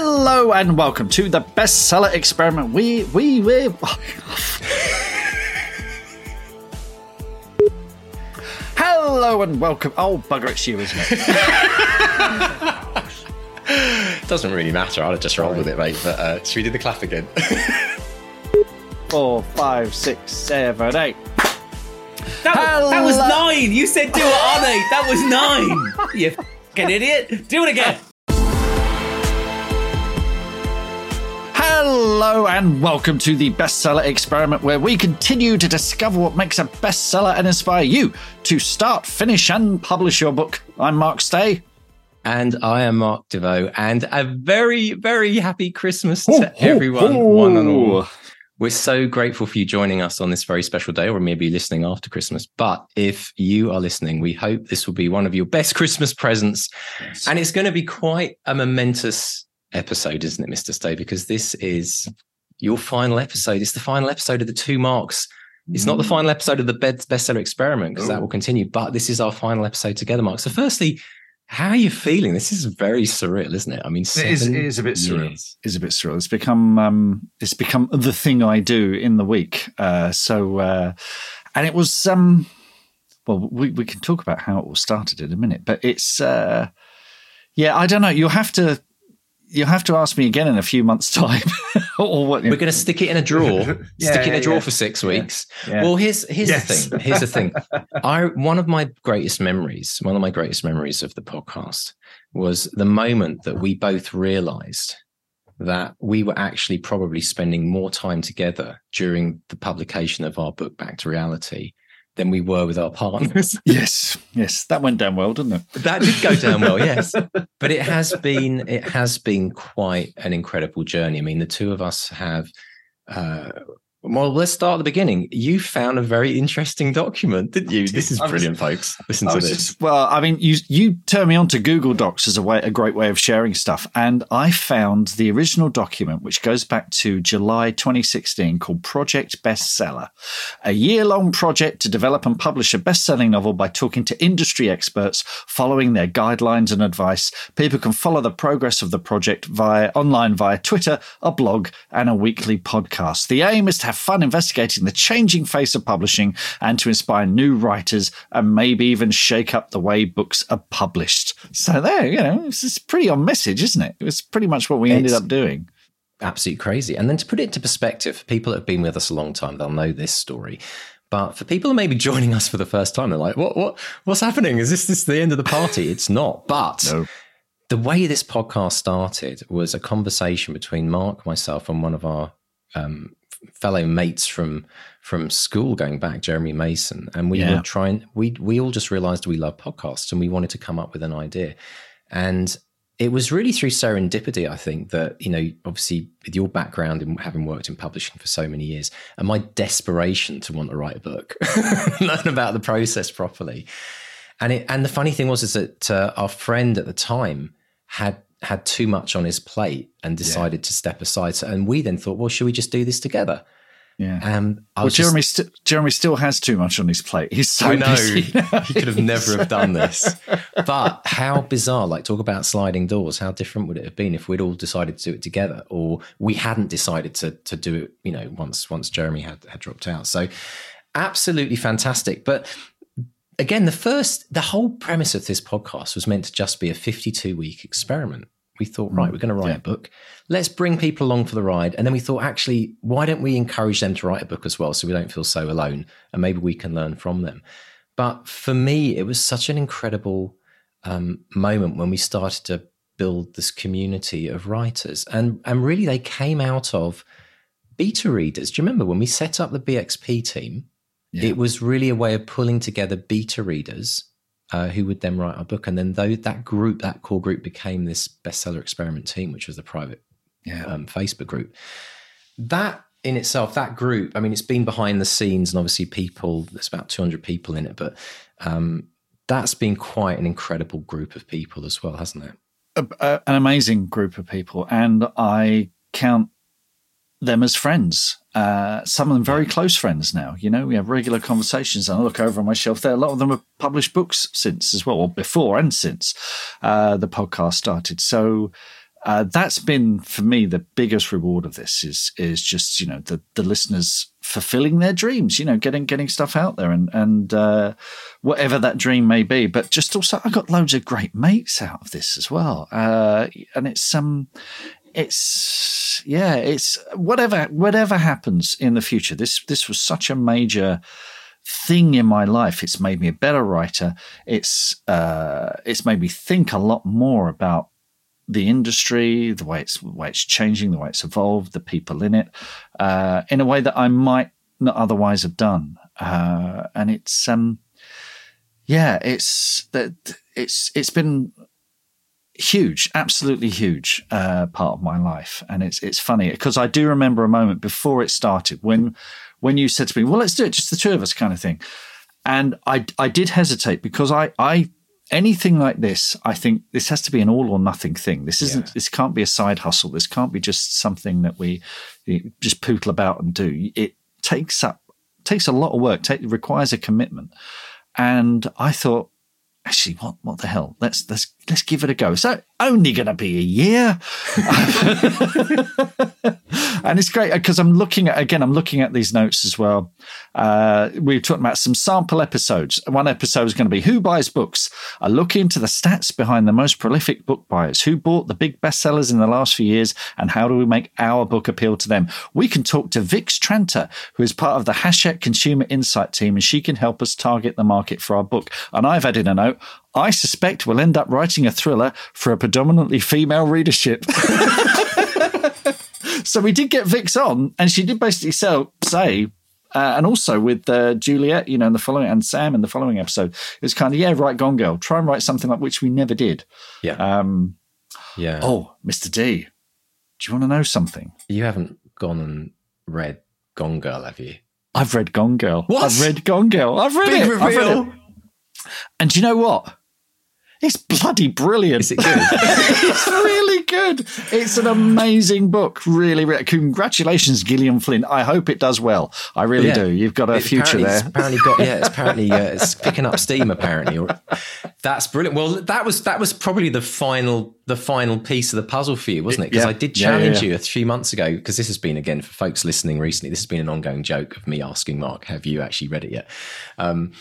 Hello and welcome to the bestseller experiment. We we we. Hello and welcome. Oh bugger, it's you, isn't it? Doesn't really matter. I'll just roll with it, mate. But uh, should we do the clap again? Four, five, six, seven, eight. That, was, that was nine. You said do it on eight. That was nine. you fucking idiot. Do it again. Hello and welcome to the bestseller experiment where we continue to discover what makes a bestseller and inspire you to start, finish, and publish your book. I'm Mark Stay. And I am Mark Desvaux. And a very, very happy Christmas to everyone, one and all. We're so grateful for you joining us on this very special day, or maybe listening after Christmas. But if you are listening, we hope this will be one of your best Christmas presents. And it's going to be quite a momentous episode, isn't it, Mr. Stay? Because this is your final episode. It's the final episode of the two marks. It's not the mm. final episode of the bestseller experiment because that will continue, but this is our final episode together, Mark. So, firstly, how are you feeling? This is very surreal, isn't it? I mean, it is, it is a bit surreal. It is a bit surreal. It's become um, it's become the thing I do in the week. Uh, so, uh, and it was um, well, we we can talk about how it all started in a minute, but it's uh, yeah, I don't know. You'll have to you'll have to ask me again in a few months' time. or what? We're going to stick it in a drawer. yeah, stick it in a drawer yeah. for six weeks. Yeah. Well, here's here's yes. the thing. Here's the thing. I one of my greatest memories, one of my greatest memories of the podcast was the moment that we both realised that we were actually probably spending more time together during the publication of our book Back to Reality than we were with our partners. yes, yes, that went down well, didn't it? That did go down well, yes. But it has been it has been quite an incredible journey. I mean, the two of us have uh, well, let's start at the beginning. You found a very interesting document, didn't you? This is brilliant, folks. Listen to this. Just, well, I mean, you you turned me on to Google Docs as a way, a great way of sharing stuff, and I found the original document, which goes back to July 2016, called Project Bestseller, a year-long project to develop and publish a best-selling novel by talking to industry experts, following their guidelines and advice. People can follow the progress of the project via online via Twitter, a blog, and a weekly podcast. The aim is to have fun investigating the changing face of publishing and to inspire new writers and maybe even shake up the way books are published. So there, you know, it's pretty on message, isn't it? It was pretty much what we it's ended up doing. Absolutely crazy. And then to put it into perspective, people that have been with us a long time, they'll know this story. But for people who may be joining us for the first time, they're like, "What? What? What's happening? Is this this the end of the party?" It's not. But no. the way this podcast started was a conversation between Mark, myself, and one of our um, fellow mates from from school going back, Jeremy Mason, and we yeah. were trying. We we all just realised we love podcasts, and we wanted to come up with an idea. And it was really through serendipity, I think, that you know, obviously with your background and having worked in publishing for so many years, and my desperation to want to write a book, learn about the process properly. And it, and the funny thing was is that uh, our friend at the time had had too much on his plate and decided yeah. to step aside. So, and we then thought, well, should we just do this together? Yeah. Um, well, Jeremy, just, st- Jeremy still has too much on his plate. He's so I know busy. he could have never have done this. But how bizarre! Like talk about sliding doors. How different would it have been if we'd all decided to do it together, or we hadn't decided to to do it? You know, once once Jeremy had had dropped out. So absolutely fantastic. But again, the first, the whole premise of this podcast was meant to just be a 52 week experiment. We thought, right, we're going to write yeah. a book. Let's bring people along for the ride. And then we thought, actually, why don't we encourage them to write a book as well so we don't feel so alone and maybe we can learn from them? But for me, it was such an incredible um, moment when we started to build this community of writers. And, and really, they came out of beta readers. Do you remember when we set up the BXP team? Yeah. It was really a way of pulling together beta readers uh, who would then write our book. And then though that group, that core group became this bestseller experiment team, which was the private yeah. um, Facebook group. That in itself, that group, I mean, it's been behind the scenes and obviously people, there's about 200 people in it, but um, that's been quite an incredible group of people as well, hasn't it? A, a, an amazing group of people. And I count them as friends. Uh, some of them very close friends now. You know, we have regular conversations. And I look over on my shelf there. A lot of them have published books since as well, or before and since uh, the podcast started. So uh, that's been for me the biggest reward of this is is just you know the the listeners fulfilling their dreams, you know, getting getting stuff out there and and uh, whatever that dream may be. But just also, I got loads of great mates out of this as well, uh, and it's um, it's yeah, it's whatever whatever happens in the future. This this was such a major thing in my life. It's made me a better writer. It's uh, it's made me think a lot more about the industry, the way it's the way it's changing, the way it's evolved, the people in it, uh, in a way that I might not otherwise have done. Uh, and it's um, yeah, it's that it's it's been huge, absolutely huge uh, part of my life, and it's it's funny because I do remember a moment before it started when when you said to me, "Well, let's do it, just the two of us," kind of thing, and I I did hesitate because I I anything like this, I think this has to be an all or nothing thing. This isn't. Yeah. This can't be a side hustle. This can't be just something that we just pootle about and do. It takes up takes a lot of work. Take, requires a commitment. And I thought, actually, what what the hell? Let's let's let's give it a go. So only going to be a year, and it's great because I'm looking at again. I'm looking at these notes as well. Uh, we are talking about some sample episodes. One episode is going to be Who Buys Books? A look into the stats behind the most prolific book buyers. Who bought the big bestsellers in the last few years and how do we make our book appeal to them? We can talk to Vix Tranter, who is part of the Hachette Consumer Insight team, and she can help us target the market for our book. And I've added a note. I suspect we'll end up writing a thriller for a predominantly female readership. so we did get Vix on, and she did basically sell, say, uh, and also with uh, Juliet, you know, in the following and Sam in the following episode, it was kind of yeah, right, Gone Girl. Try and write something like which we never did. Yeah. Um, yeah. Oh, Mr. D, do you want to know something? You haven't gone and read Gone Girl, have you? I've read Gone Girl. What? I've read Gone Girl. I've read Big it. Reveal. I've read it. And do you know what? It's bloody brilliant. Is it good? it's really good. It's an amazing book. Really, really, congratulations, Gillian Flynn. I hope it does well. I really Yeah. do. You've got a future there. It's apparently got yeah. It's apparently uh, it's picking up steam. Apparently, that's brilliant. Well, that was that was probably the final the final piece of the puzzle for you, wasn't it? Because Yeah. I did challenge you a few months ago. Because this has been again for folks listening recently. This has been an ongoing joke of me asking Mark, "Have you actually read it yet?" Um,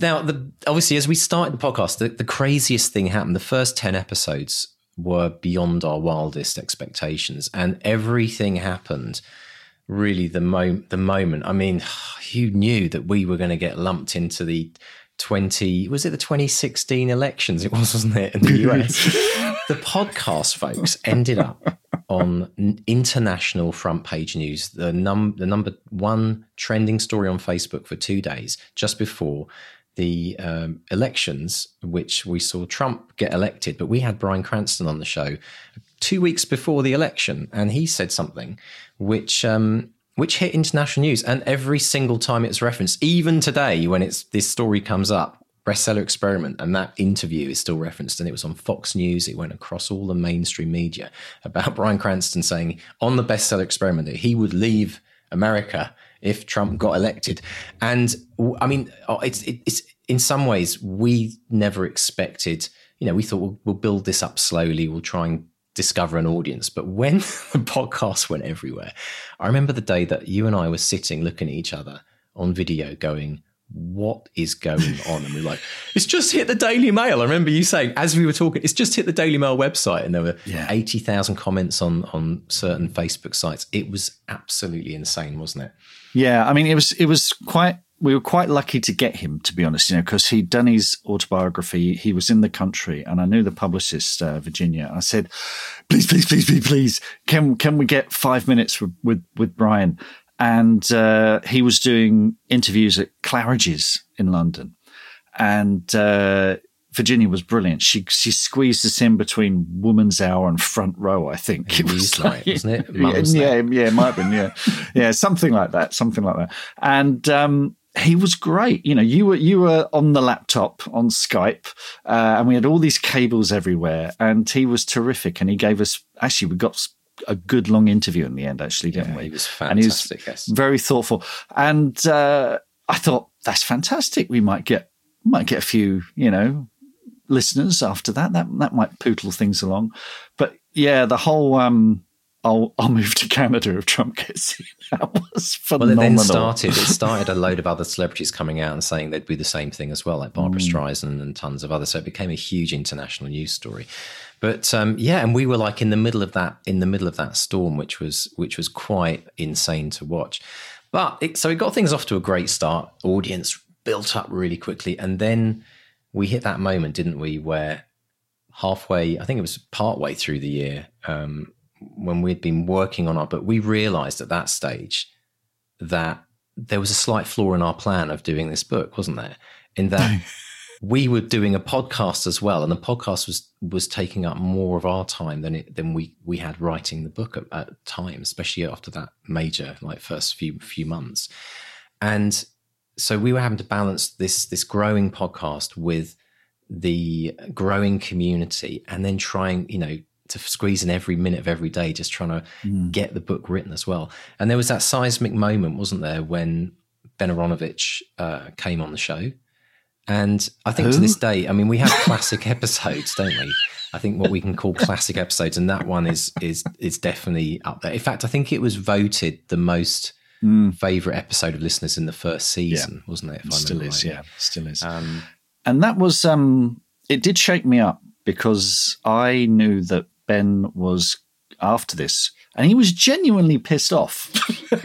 now, the, obviously, as we started the podcast, the, the craziest thing happened. The first ten episodes were beyond our wildest expectations, and everything happened really the mo- the moment. I mean, who knew that we were going to get lumped into the 20 was it the 2016 elections it was wasn't it in the US the podcast folks ended up on international front page news the num the number one trending story on Facebook for 2 days just before the um, elections which we saw Trump get elected but we had Bryan Cranston on the show 2 weeks before the election and he said something which um which hit international news. And every single time it's referenced, even today when it's this story comes up, bestseller experiment, and that interview is still referenced, and it was on Fox News. It went across all the mainstream media about Bryan Cranston saying on the bestseller experiment that he would leave America if Trump got elected. And I mean, oh, it's it's in some ways we never expected. You know, we thought we'll, we'll build this up slowly. We'll try and discover an audience. But when the podcast went everywhere, I remember the day that you and I were sitting looking at each other on video going, what is going on? And we we're like, it's just hit the Daily Mail. I remember you saying, as we were talking, it's just hit the Daily Mail website. And there were Yeah. 80,000 comments on, on certain Facebook sites. It was absolutely insane, wasn't it? Yeah, I mean, it was it was quite. We were quite lucky to get him, to be honest, you know, because he'd done his autobiography. He was in the country, and I knew the publicist, uh, Virginia. I said, "Please, please, please, please, please, can can we get five minutes with with, with Brian?" And uh, he was doing interviews at Claridge's in London, and uh, Virginia was brilliant. She she squeezed us in between Woman's Hour and Front Row. I think And Newsnight, wasn't it? Mum's yeah, yeah, yeah, it might have been, yeah, yeah, something like that, something like that. And um, he was great. You know, you were you were on the laptop on Skype, uh, and we had all these cables everywhere, and he was terrific. And he gave us actually we got a good long interview in the end, actually, didn't Yeah, we? he was And he was fantastic. yes. very thoughtful. And uh, I thought that's fantastic. We might get might get a few, you know, listeners after that. That that might poodle things along. But yeah, the whole um, I'll I'll move to Canada if Trump gets in. That was phenomenal. Well, it then started. It started a load of other celebrities coming out and saying they'd do the same thing as well, like Barbra Streisand and tons of others. So it became a huge international news story. But um, yeah, and we were like in the middle of that, in the middle of that storm, which was which was quite insane to watch. But it, so it got things off to a great start. Audience built up really quickly, and then we hit that moment, didn't we? Where halfway, I think it was part way through the year, um, when we'd been working on our book, we realized at that stage that there was a slight flaw in our plan of doing this book, wasn't there? In that we were doing a podcast as well, and the podcast was was taking up more of our time than it than we we had writing the book at, at time, especially after that major like first few few months, and so we were having to balance this this growing podcast with the growing community, and then trying you know to squeeze in every minute of every day, just trying to get the book written as well. And there was that seismic moment, wasn't there, when Ben Aaronovitch uh, came on the show. And I think to this day, I mean, we have classic episodes, don't we? I think what we can call classic episodes, and that one is is is definitely up there. In fact, I think it was voted the most favorite episode of listeners in the first season, wasn't it? If I still is, rightly? yeah, still is. Um, and that was um it did shake me up because I knew that Ben was after this and he was genuinely pissed off.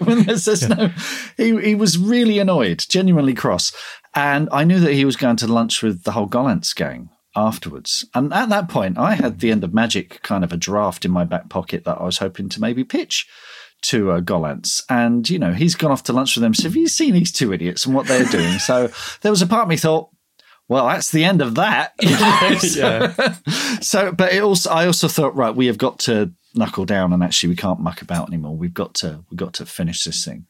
Mean, there's, there's no, he, he was really annoyed, genuinely cross. And I knew that he was going to lunch with the whole Gollancz gang afterwards. And at that point, I had the end of magic kind of a draft in my back pocket that I was hoping to maybe pitch to uh, Gollancz. And, you know, he's gone off to lunch with them. So have you seen these two idiots and what they're doing? so there was a part of me thought, well, that's the end of that. So, so, but it also, I also thought, right, we have got to knuckle down, and actually, we can't muck about anymore. We've got to, we've got to finish this thing.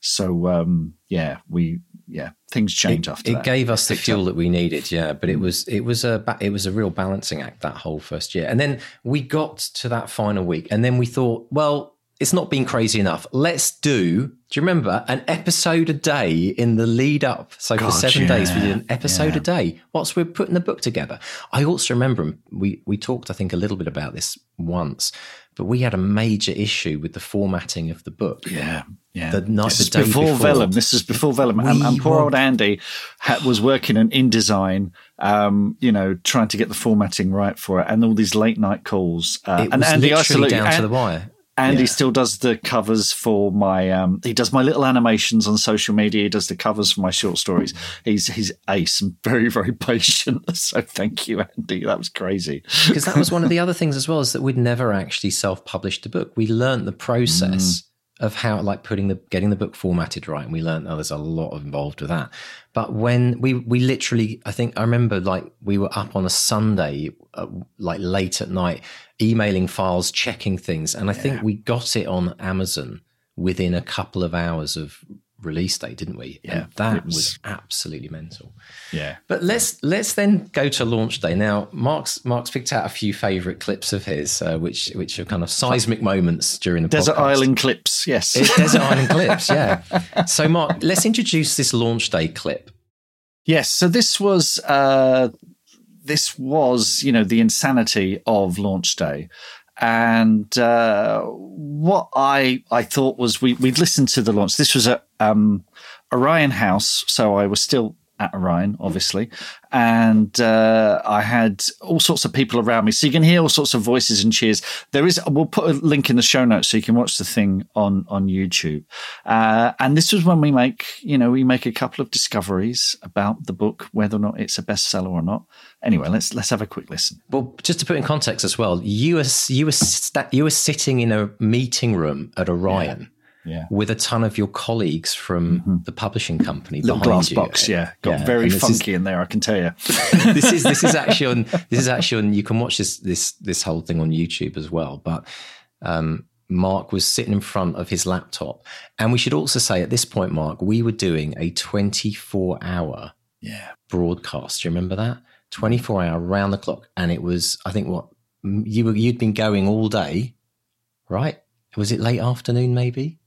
So, um, yeah, we, yeah, things change it, after it that. gave us the fuel that we needed yeah but it was it was a ba- it was a real balancing act that whole first year and then we got to that final week and then we thought well it's not been crazy enough let's do do you remember an episode a day in the lead up so for seven days we did an episode yeah. a day whilst we're putting the book together i also remember we we talked i think a little bit about this once but we had a major issue with the formatting of the book Yeah, yeah. The night- this the is day before, before. Vellum. This is before Vellum, and, and poor old Andy ha- was working in InDesign, um, you know, trying to get the formatting right for it, and all these late night calls. Uh, it and was Andy, I literally salute down you. to the wire Andy Yeah. still does the covers for my. Um, he does my little animations on social media. He does the covers for my short stories. He's he's ace and very very patient. So thank you, Andy. That was crazy. because that was one of the other things as well is that we'd never actually self-published a book. We learned the process of how like putting the getting the book formatted right, and we learned oh, there's a lot involved with that. But when we we literally, I think I remember like we were up on a Sunday, uh, like late at night, emailing files, checking things, and I think we got it on Amazon within a couple of hours of release date, didn't we? Yeah, and that was- was absolutely mental. Yeah. But let's let's then go to launch day. Now, Mark's Mark's picked out a few favourite clips of his, uh, which which are kind of seismic moments during the Desert podcast. Island clips. Yes. It's Desert Island clips, yeah. So, Mark, let's introduce this launch day clip. Yes, so this was uh, this was you know the insanity of launch day, and uh, what I I thought was we we'd listened to the launch. This was at um, Orion House, so I was still at Orion, obviously, and uh, I had all sorts of people around me, so you can hear all sorts of voices and cheers. There is, we'll put a link in the show notes so you can watch the thing on on YouTube. Uh, and this was when we make, you know, we make a couple of discoveries about the book, whether or not it's a bestseller or not. Anyway, let's let's have a quick listen. Well, just to put in context as well, you were you were you were sitting in a meeting room at Orion Yeah. With a ton of your colleagues from the publishing company Little behind glass you. box, yeah, got very and this is- funky in there. I can tell you. this is this is actually on this is actually on you can watch this this this whole thing on YouTube as well. But um, Mark was sitting in front of his laptop, and we should also say at this point, Mark, we were doing a 24 hour Yeah, broadcast. Do you remember that? 24 hour round the clock, and it was I think what you were you'd been going all day, right? Was it late afternoon maybe?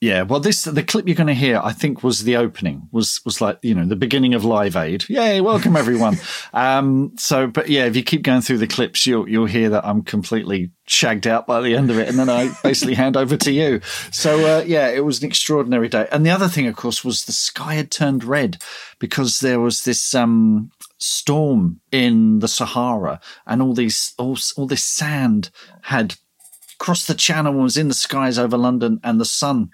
Yeah, well, this the clip you're going to hear, I think, was the opening. Was was like you know the beginning of Live Aid. Yay, welcome everyone. um, so, but yeah, if you keep going through the clips, you'll you'll hear that I'm completely shagged out by the end of it, and then I basically hand over to you. So uh, yeah, it was an extraordinary day. And the other thing, of course, was the sky had turned red because there was this um, storm in the Sahara, and all these all, all this sand had crossed the channel and was in the skies over London, and the sun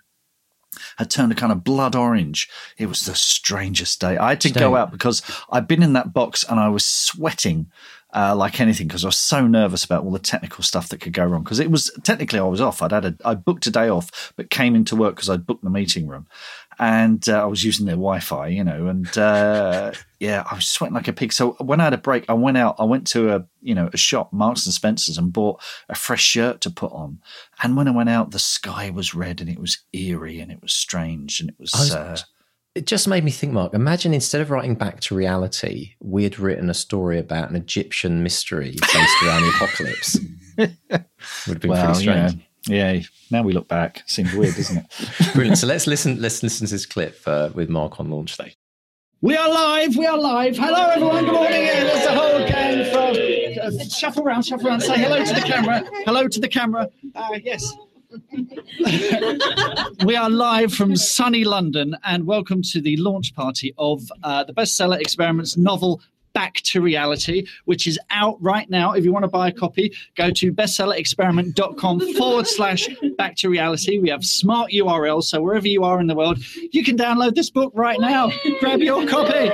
had turned a kind of blood orange. It was the strangest day. I had to go out because I'd been in that box and I was sweating uh, like anything because I was so nervous about all the technical stuff that could go wrong. Because it was technically I was off. I'd had a I booked a day off, but came into work because I'd booked the meeting room, and uh, I was using their Wi-Fi, you know, and uh, yeah, I was sweating like a pig. So when I had a break, I went out. I went to a you know a shop, Marks and Spencers, and bought a fresh shirt to put on. And when I went out, the sky was red and it was eerie and it was strange and it was. was uh, it just made me think, Mark. Imagine instead of writing back to reality, we had written a story about an Egyptian mystery based around the apocalypse. Would have been well, pretty strange. Yeah. Now we look back, seems weird, doesn't it? Brilliant. So let's listen. Let's listen to this clip uh, with Mark on launch day. We are live. We are live. Hello, everyone. Good morning. Yeah, there's the whole gang from. Uh, shuffle around, shuffle around. Say hello to the camera. Hello to the camera. Uh, yes. we are live from sunny London, and welcome to the launch party of uh, the bestseller experiments novel Back to Reality, which is out right now. If you want to buy a copy, go to bestsellerexperiment.com forward slash back to reality. We have smart URLs, so wherever you are in the world, you can download this book right now. Grab your copy.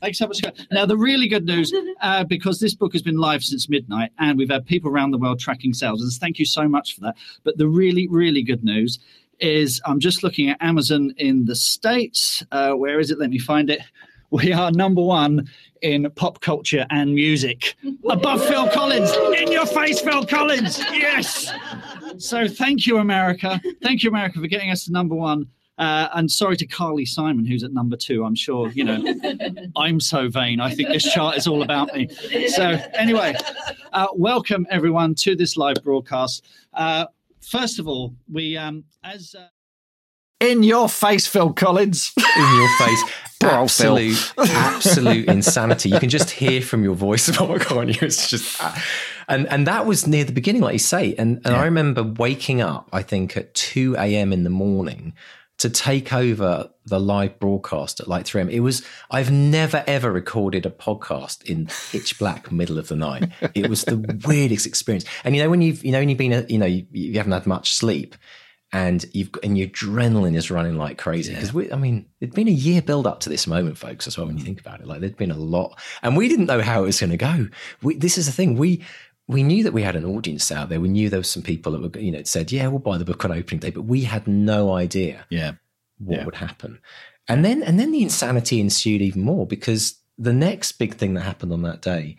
Thanks so much. Now, the really good news, uh, because this book has been live since midnight and we've had people around the world tracking sales, and thank you so much for that. But the really, really good news is I'm just looking at Amazon in the States. Uh, where is it? Let me find it we are number one in pop culture and music. Above Phil Collins. In your face, Phil Collins. Yes. So thank you, America. Thank you, America, for getting us to number one. Uh, and sorry to Carly Simon, who's at number two. I'm sure, you know, I'm so vain. I think this chart is all about me. So, anyway, uh, welcome everyone to this live broadcast. Uh, first of all, we, um, as. In your face, Phil Collins. In your face. absolute, absolute insanity. You can just hear from your voice about on you. It's just, and and that was near the beginning, like you say. And and yeah. I remember waking up, I think at two a.m. in the morning to take over the live broadcast at like 3 a.m. It was, I've never ever recorded a podcast in pitch black middle of the night. It was the weirdest experience. And you know, when you've, you know, when you've been, a, you know, you, you haven't had much sleep and you've and your adrenaline is running like crazy because yeah. I mean it'd been a year build up to this moment, folks. As well, when you think about it, like there'd been a lot, and we didn't know how it was going to go. We, this is the thing we we knew that we had an audience out there. We knew there was some people that were you know said, yeah, we'll buy the book on opening day, but we had no idea, yeah, what yeah. would happen. And then and then the insanity ensued even more because the next big thing that happened on that day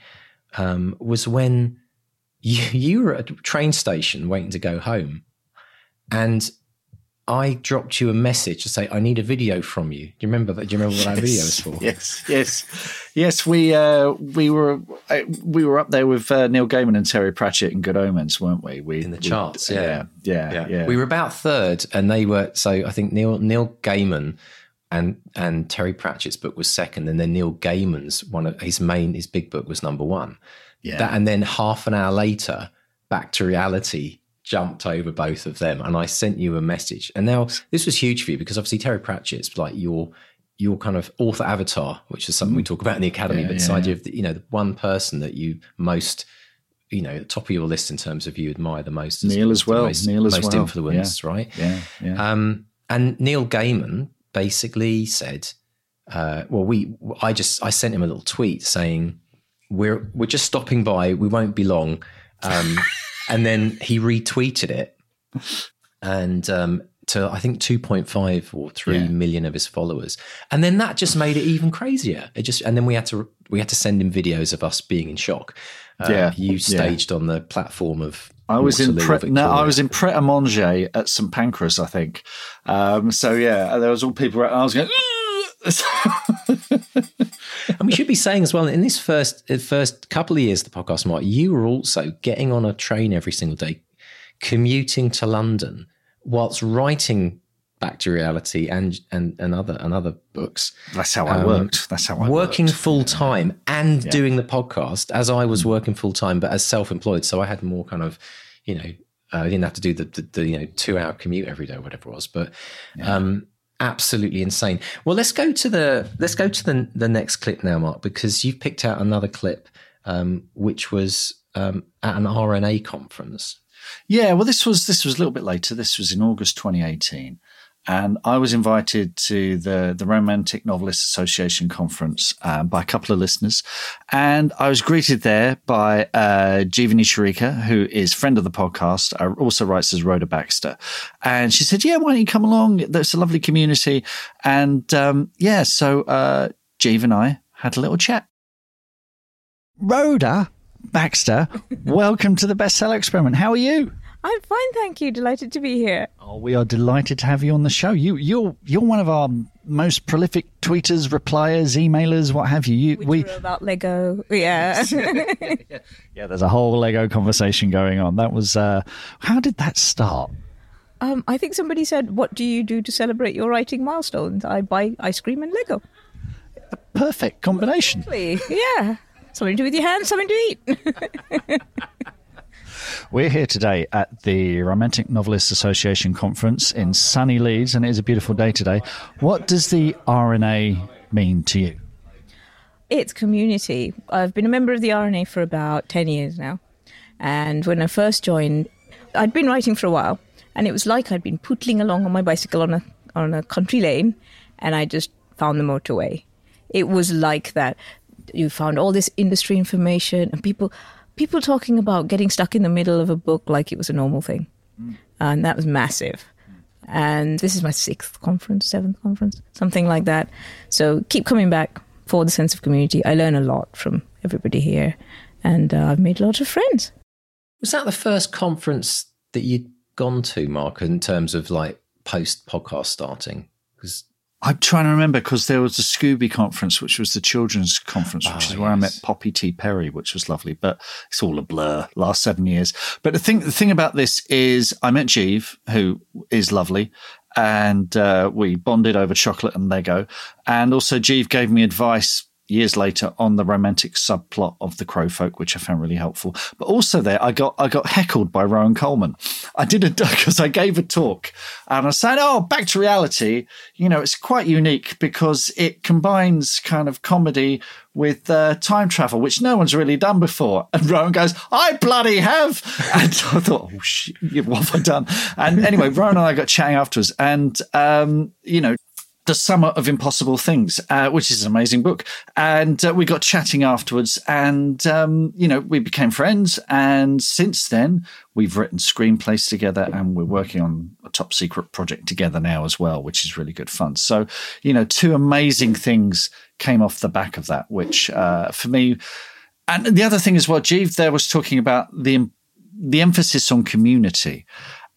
um, was when you, you were at a train station waiting to go home and I dropped you a message to say I need a video from you. Do you remember that? Do you remember what yes, that video was for? Yes, yes, yes. We uh, we were uh, we were up there with uh, Neil Gaiman and Terry Pratchett in Good Omens, weren't we? We in the we, charts. Yeah. Yeah, yeah, yeah, yeah. We were about third, and they were. So I think Neil Neil Gaiman and and Terry Pratchett's book was second, and then Neil Gaiman's one of his main his big book was number one. Yeah, that, and then half an hour later, Back to Reality jumped over both of them and I sent you a message. And now this was huge for you because obviously Terry Pratchett's like your your kind of author avatar, which is something we mm. talk about in the academy, yeah, but this yeah, idea yeah. of the, you know the one person that you most you know the top of your list in terms of you admire the most Neil as well. most, Neil as most well. Influence right? Yeah yeah. Um, and Neil Gaiman basically said uh, well we I just I sent him a little tweet saying we're we're just stopping by. We won't be long. Um, and then he retweeted it, and um, to I think two point five or three yeah. million of his followers, and then that just made it even crazier. It just and then we had to we had to send him videos of us being in shock. Uh, yeah, you staged yeah. on the platform of I was in Pre- no, I was in Pret a Manger at St Pancras, I think. Um, so yeah, there was all people. I was going. and we should be saying as well in this first first couple of years of the podcast, Mark, you were also getting on a train every single day, commuting to London whilst writing Back to Reality and and and other and other books. That's how I Um, worked. That's how I worked. working full time and Yeah. doing the podcast as I was working full time, but as self employed. So I had more kind of, you know, uh, I didn't have to do the, the, the you know two hour commute every day, or whatever it was. But um, absolutely insane. Well, let's go to the let's go to the the next clip now, Mark, because you've picked out another clip, um, which was um, at an RNA conference. Yeah, well, this was this was a little bit later. This was in August 2018, and I was invited to the the Romantic Novelists Association conference um, by a couple of listeners, and I was greeted there by uh, Jeevani Charika, who is friend of the podcast, uh, also writes as Rhoda Baxter, and she said, "Yeah, why don't you come along? There's a lovely community," and um, yeah, so uh, and I had a little chat. Rhoda Baxter, welcome to the bestseller experiment. How are you? I'm fine, thank you. Delighted to be here. Oh, we are delighted to have you on the show. You, you're you're one of our most prolific tweeters, repliers, emailers, what have you. You, We, we, about Lego. Yeah. yeah, there's a whole Lego conversation going on. That was uh, how did that start? um, I think somebody said, "What do you do to celebrate your writing milestones?" I buy ice cream and Lego. A Perfect combination. Yeah. Something to do with your hands, something to eat. We're here today at the Romantic Novelists Association conference in sunny Leeds, and it is a beautiful day today. What does the RNA mean to you? it's community. I've been a member of the RNA for about 10 years now. And when I first joined, I'd been writing for a while, and it was like I'd been pootling along on my bicycle on a, on a country lane, and I just found the motorway. It was like that. You found all this industry information and people people talking about getting stuck in the middle of a book like it was a normal thing. And that was massive. And this is my sixth conference, seventh conference, something like that. So keep coming back for the sense of community. I learn a lot from everybody here, and uh, I've made lots of friends. Was that the first conference that you'd gone to, Mark, in terms of like post podcast starting? Because I'm trying to remember because there was the Scooby conference, which was the children's conference, which Ah, is where I met. Poppy T. Perry, which was lovely. But it's all a blur. Last seven years. But the thing, the thing about this is, I met Jeeve, who is lovely, and uh, we bonded over chocolate and Lego. And also, Jeeve gave me advice years later on the romantic subplot of the Crow Folk, which I found really helpful. But also there, I got I got heckled by Rowan Coleman. I did a because I gave a talk and I said, "Oh, back to reality." You know, it's quite unique because it combines kind of comedy with uh, time travel, which no one's really done before. And Rowan goes, "I bloody have!" And I thought, "Oh shit, what have I done?" And anyway, Rowan and I got chatting afterwards, and um, you know the Summer of Impossible Things, uh, which is an amazing book. And uh, we got chatting afterwards, and um, you know we became friends. And since then, we've written screenplays together, and we're working on a top secret project together now as well, which is really good fun. So you know, two amazing things came off the back of that, which uh, for me. And the other thing is what Jeeve there was talking about the the emphasis on community,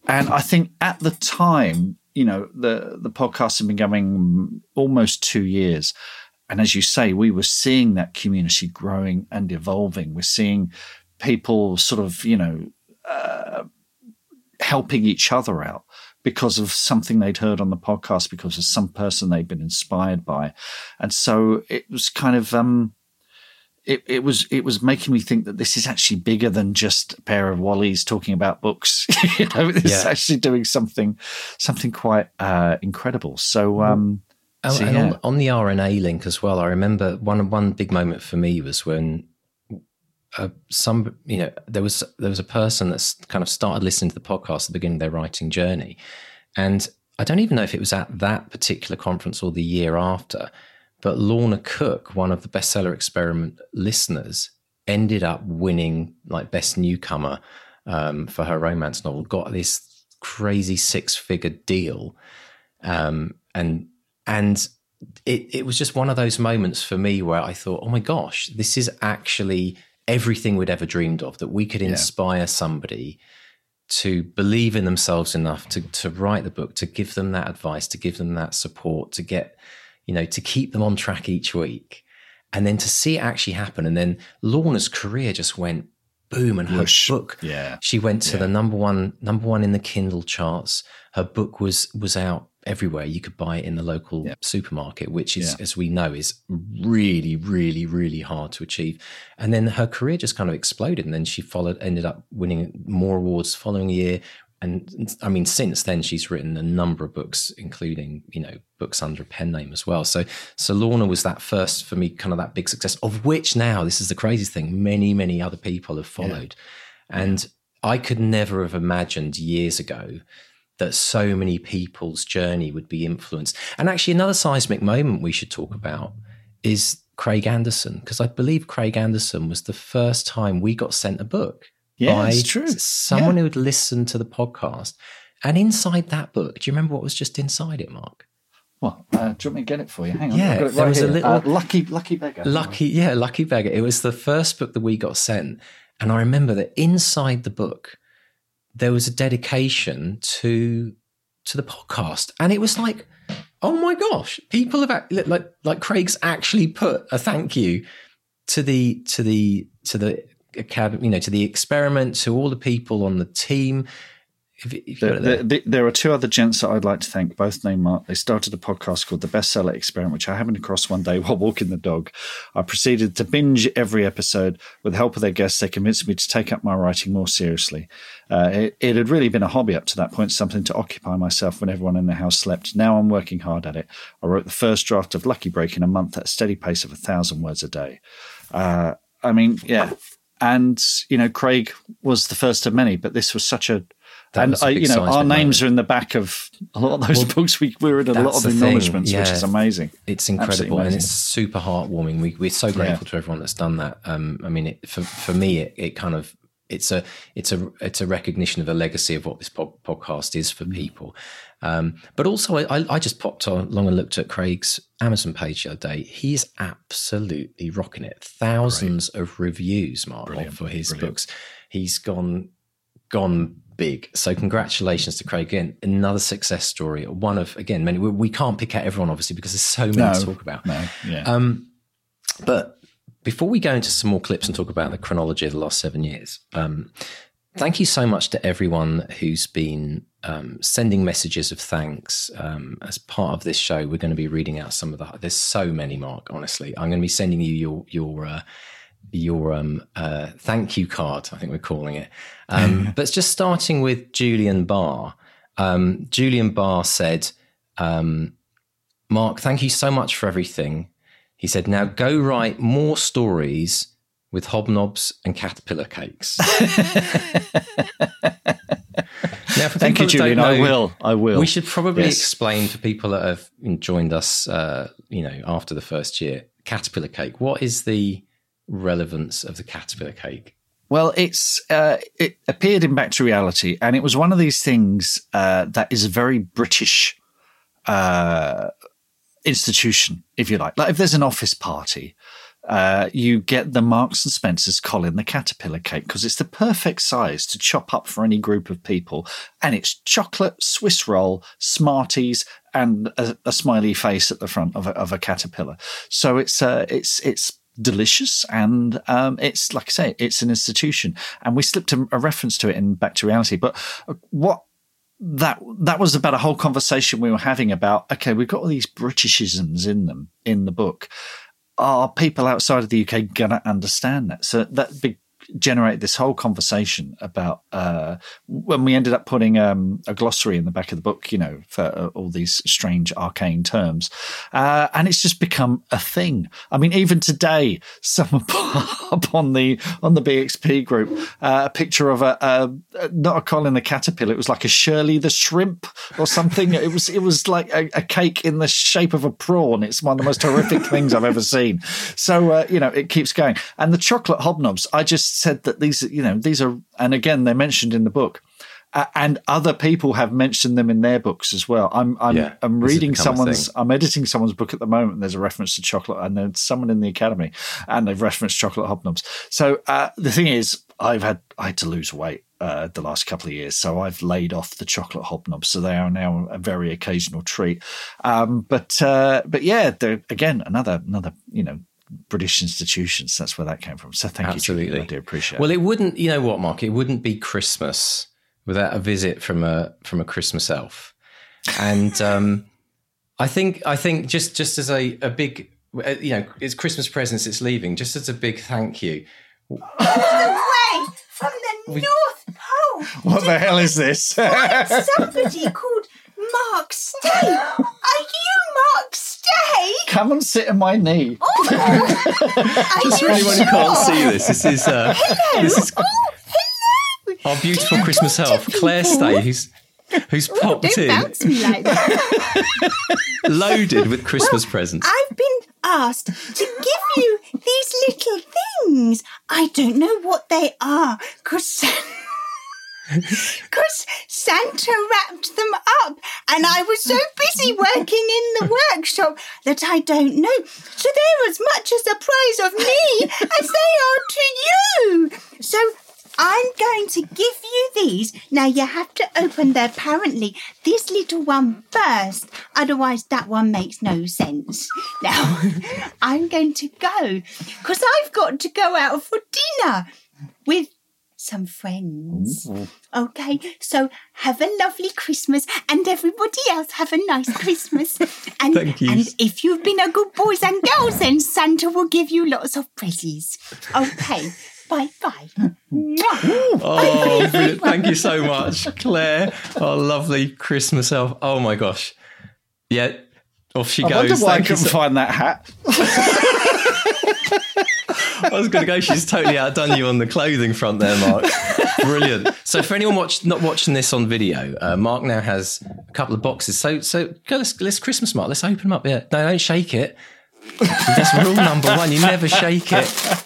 and I think at the time you know the the podcast has been going almost two years. And as you say we were seeing that community growing and evolving. We're seeing people sort of you know uh, helping each other out because of something they'd heard on the podcast because of some person they'd been inspired by. And so it was kind of um it, it was it was making me think that this is actually bigger than just a pair of Wallies talking about books. you know, it's Yeah. actually doing something something quite uh, incredible. So, um, Oh, so and yeah. on, on the RNA link as well, I remember one one big moment for me was when uh, some you know there was there was a person that's kind of started listening to the podcast at the beginning of their writing journey, and I don't even know if it was at that particular conference or the year after, but Lorna Cook, one of the bestseller experiment listeners, ended up winning like best newcomer um, for her romance novel. Got this crazy six figure deal, um, and and it, it was just one of those moments for me where I thought, oh my gosh, this is actually everything we'd ever dreamed of that we could inspire somebody to believe in themselves enough to, to write the book, to give them that advice, to give them that support, to get, you know, to keep them on track each week. And then to see it actually happen. And then Lorna's career just went boom, and her Whoosh. book. Yeah. she went to Yeah. the number one number one in the Kindle charts. Her book was was out everywhere. You could buy it in the local Yeah. supermarket, which is, Yeah. as we know, is really, really, really hard to achieve. And then her career just kind of exploded, and then she followed, ended up winning more awards the following year. And I mean, since then, she's written a number of books, including you know books under a pen name as well. So, so Lorna was that first for me, kind of that big success. Of which now, this is the craziest thing, many, many other people have followed, and I could never have imagined years ago that so many people's journey would be influenced. And actually, another seismic moment we should talk about is Craig Anderson, because I believe Craig Anderson was the first time we got sent a book Yeah, by it's true. someone Yeah. who had listened to the podcast. And inside that book, do you remember what was just inside it, Mark? Well, uh, do you want me to get it for you? Hang on. Yeah, I've got it there was a little- Uh, lucky, lucky beggar. Lucky, yeah, Lucky Beggar. It was the first book that we got sent. And I remember that inside the book, there was a dedication to to the podcast. And it was like, oh my gosh, people have act- like like Craig's actually put a thank you to the to the to the academy, you know, to the experiment, to all the people on the team. If, if you've There, it there. there, there- there are two other gents that I'd like to thank, both named Mark. They started a podcast called The Bestseller Experiment, which I happened across one day while walking the dog. I proceeded to binge every episode. With the help of their guests, they convinced me to take up my writing more seriously. Uh, it, it had really been a hobby up to that point, something to occupy myself when everyone in the house slept. Now I'm working hard at it. I wrote the first draft of Lucky Break in a month at a steady pace of a thousand words a day. Uh, I mean, yeah. And, you know, Craig was the first of many, but this was such a That and a I, you know, our names moment. are in the back of a lot of those books. We we were in a lot of acknowledgements, which is amazing. It's incredible and it's super heartwarming. We, we're so grateful to everyone that's done that. Um, I mean, it, for for me, it, it kind of it's a it's a it's a recognition of the legacy of what this pod, podcast is Mm. for people. Um, but also, I, I just popped along and looked at Craig's Amazon page the other day. He's absolutely rocking it. Thousands of reviews, Mark, for his books. He's gone gone big. So congratulations to Craig again. Another success story. One of again many. We, we can't pick out everyone obviously because there's so many No, to talk about. No, yeah. Um, but before we go into some more clips and talk about the chronology of the last seven years, um, thank you so much to everyone who's been um, sending messages of thanks um, as part of this show. We're going to be reading out some of the. There's so many, Mark. Honestly, I'm going to be sending you your your. Uh, your um, uh, thank you card, I think we're calling it. Um, but it's just starting with Julian Barr. Um, Julian Barr said, um, Mark, thank you so much for everything. He said, now go write more stories with hobnobs and caterpillar cakes. now, for Thank you, people that don't Julian. I will. I will. We should probably Yes. explain for people that have joined us, uh, you know, after the first year, caterpillar cake. What is the relevance of the caterpillar cake? Well, it's uh, it appeared in Back to Reality, and it was one of these things uh, that is a very British uh, institution, if you like. Like if there's an office party, uh, you get the Marks and Spencers Colin the caterpillar cake because it's the perfect size to chop up for any group of people, and it's chocolate, Swiss roll, Smarties, and a, a smiley face at the front of a, of a caterpillar. So it's uh, it's it's delicious and um, it's like I say, it's an institution, and we slipped a, a reference to it in Back to Reality. But uh, what that that was about a whole conversation we were having about okay, we've got all these Britishisms in them in the book. Are people outside of the UK gonna understand that? So that big generated this whole conversation about uh, when we ended up putting um, a glossary in the back of the book, you know, for uh, all these strange arcane terms, uh, and it's just become a thing. I mean, even today, someone up on the on the BXP group uh, a picture of a, a not a Colin the caterpillar, it was like a Shirley the shrimp or something. it was it was like a, a cake in the shape of a prawn. It's one of the most horrific things I've ever seen. So uh, you know, it keeps going. And the chocolate hobnobs, I just said that these, you know, these are, and again, they're mentioned in the book. Uh, and other people have mentioned them in their books as well. I'm I'm, Yeah, I'm reading someone's. I'm editing someone's book at the moment. And there's a reference to chocolate, and there's someone in the academy, and they've referenced chocolate hobnobs. So uh, the thing is, I've had I had to lose weight uh, the last couple of years, so I've laid off the chocolate hobnobs. So they are now a very occasional treat. Um, but uh, but yeah, they're again another another you know British institutions. That's where that came from. So thank you, Absolutely. Julian. I do appreciate Well, it. it wouldn't. You know what, Mark? It wouldn't be Christmas without a visit from a from a Christmas elf. And um, I think I think just just as a a big uh, you know it's Christmas presents it's leaving just as a big thank you. away from the North Pole. What the hell is this? Somebody called Mark Stay. Are you Mark Stay? Come and sit on my knee. Oh, Just for anyone who can't see this, this is uh, this is Oh, hello. our beautiful Christmas elf, Claire Stay, who's who's popped Don't in bounce me like that. loaded with Christmas presents. I've been asked to give you these little things. I don't know what they are because. Because Santa wrapped them up, and I was so busy working in the workshop that I don't know. So they're as much a surprise of me as they are to you. So I'm going to give you these. Now you have to open the apparently this little one first, otherwise that one makes no sense. Now I'm going to go because I've got to go out for dinner with some friends. Okay, so have a lovely Christmas, and everybody else have a nice Christmas. And, Thank you. and if you've been a good boys and girls, then Santa will give you lots of presents. Okay, bye bye. Oh, brilliant. thank you so much, Claire. Our lovely Christmas elf. Oh my gosh. Yeah, off she I wonder goes. why I Thank you couldn't so- find that hat. I was going to go. She's totally outdone you on the clothing front there, Mark. Brilliant. So, for anyone watch, not watching this on video, uh, Mark now has a couple of boxes. So, so go, let's, let's Christmas, Mark. Let's open them up. Yeah, no, don't shake it. That's rule number one. You never shake it.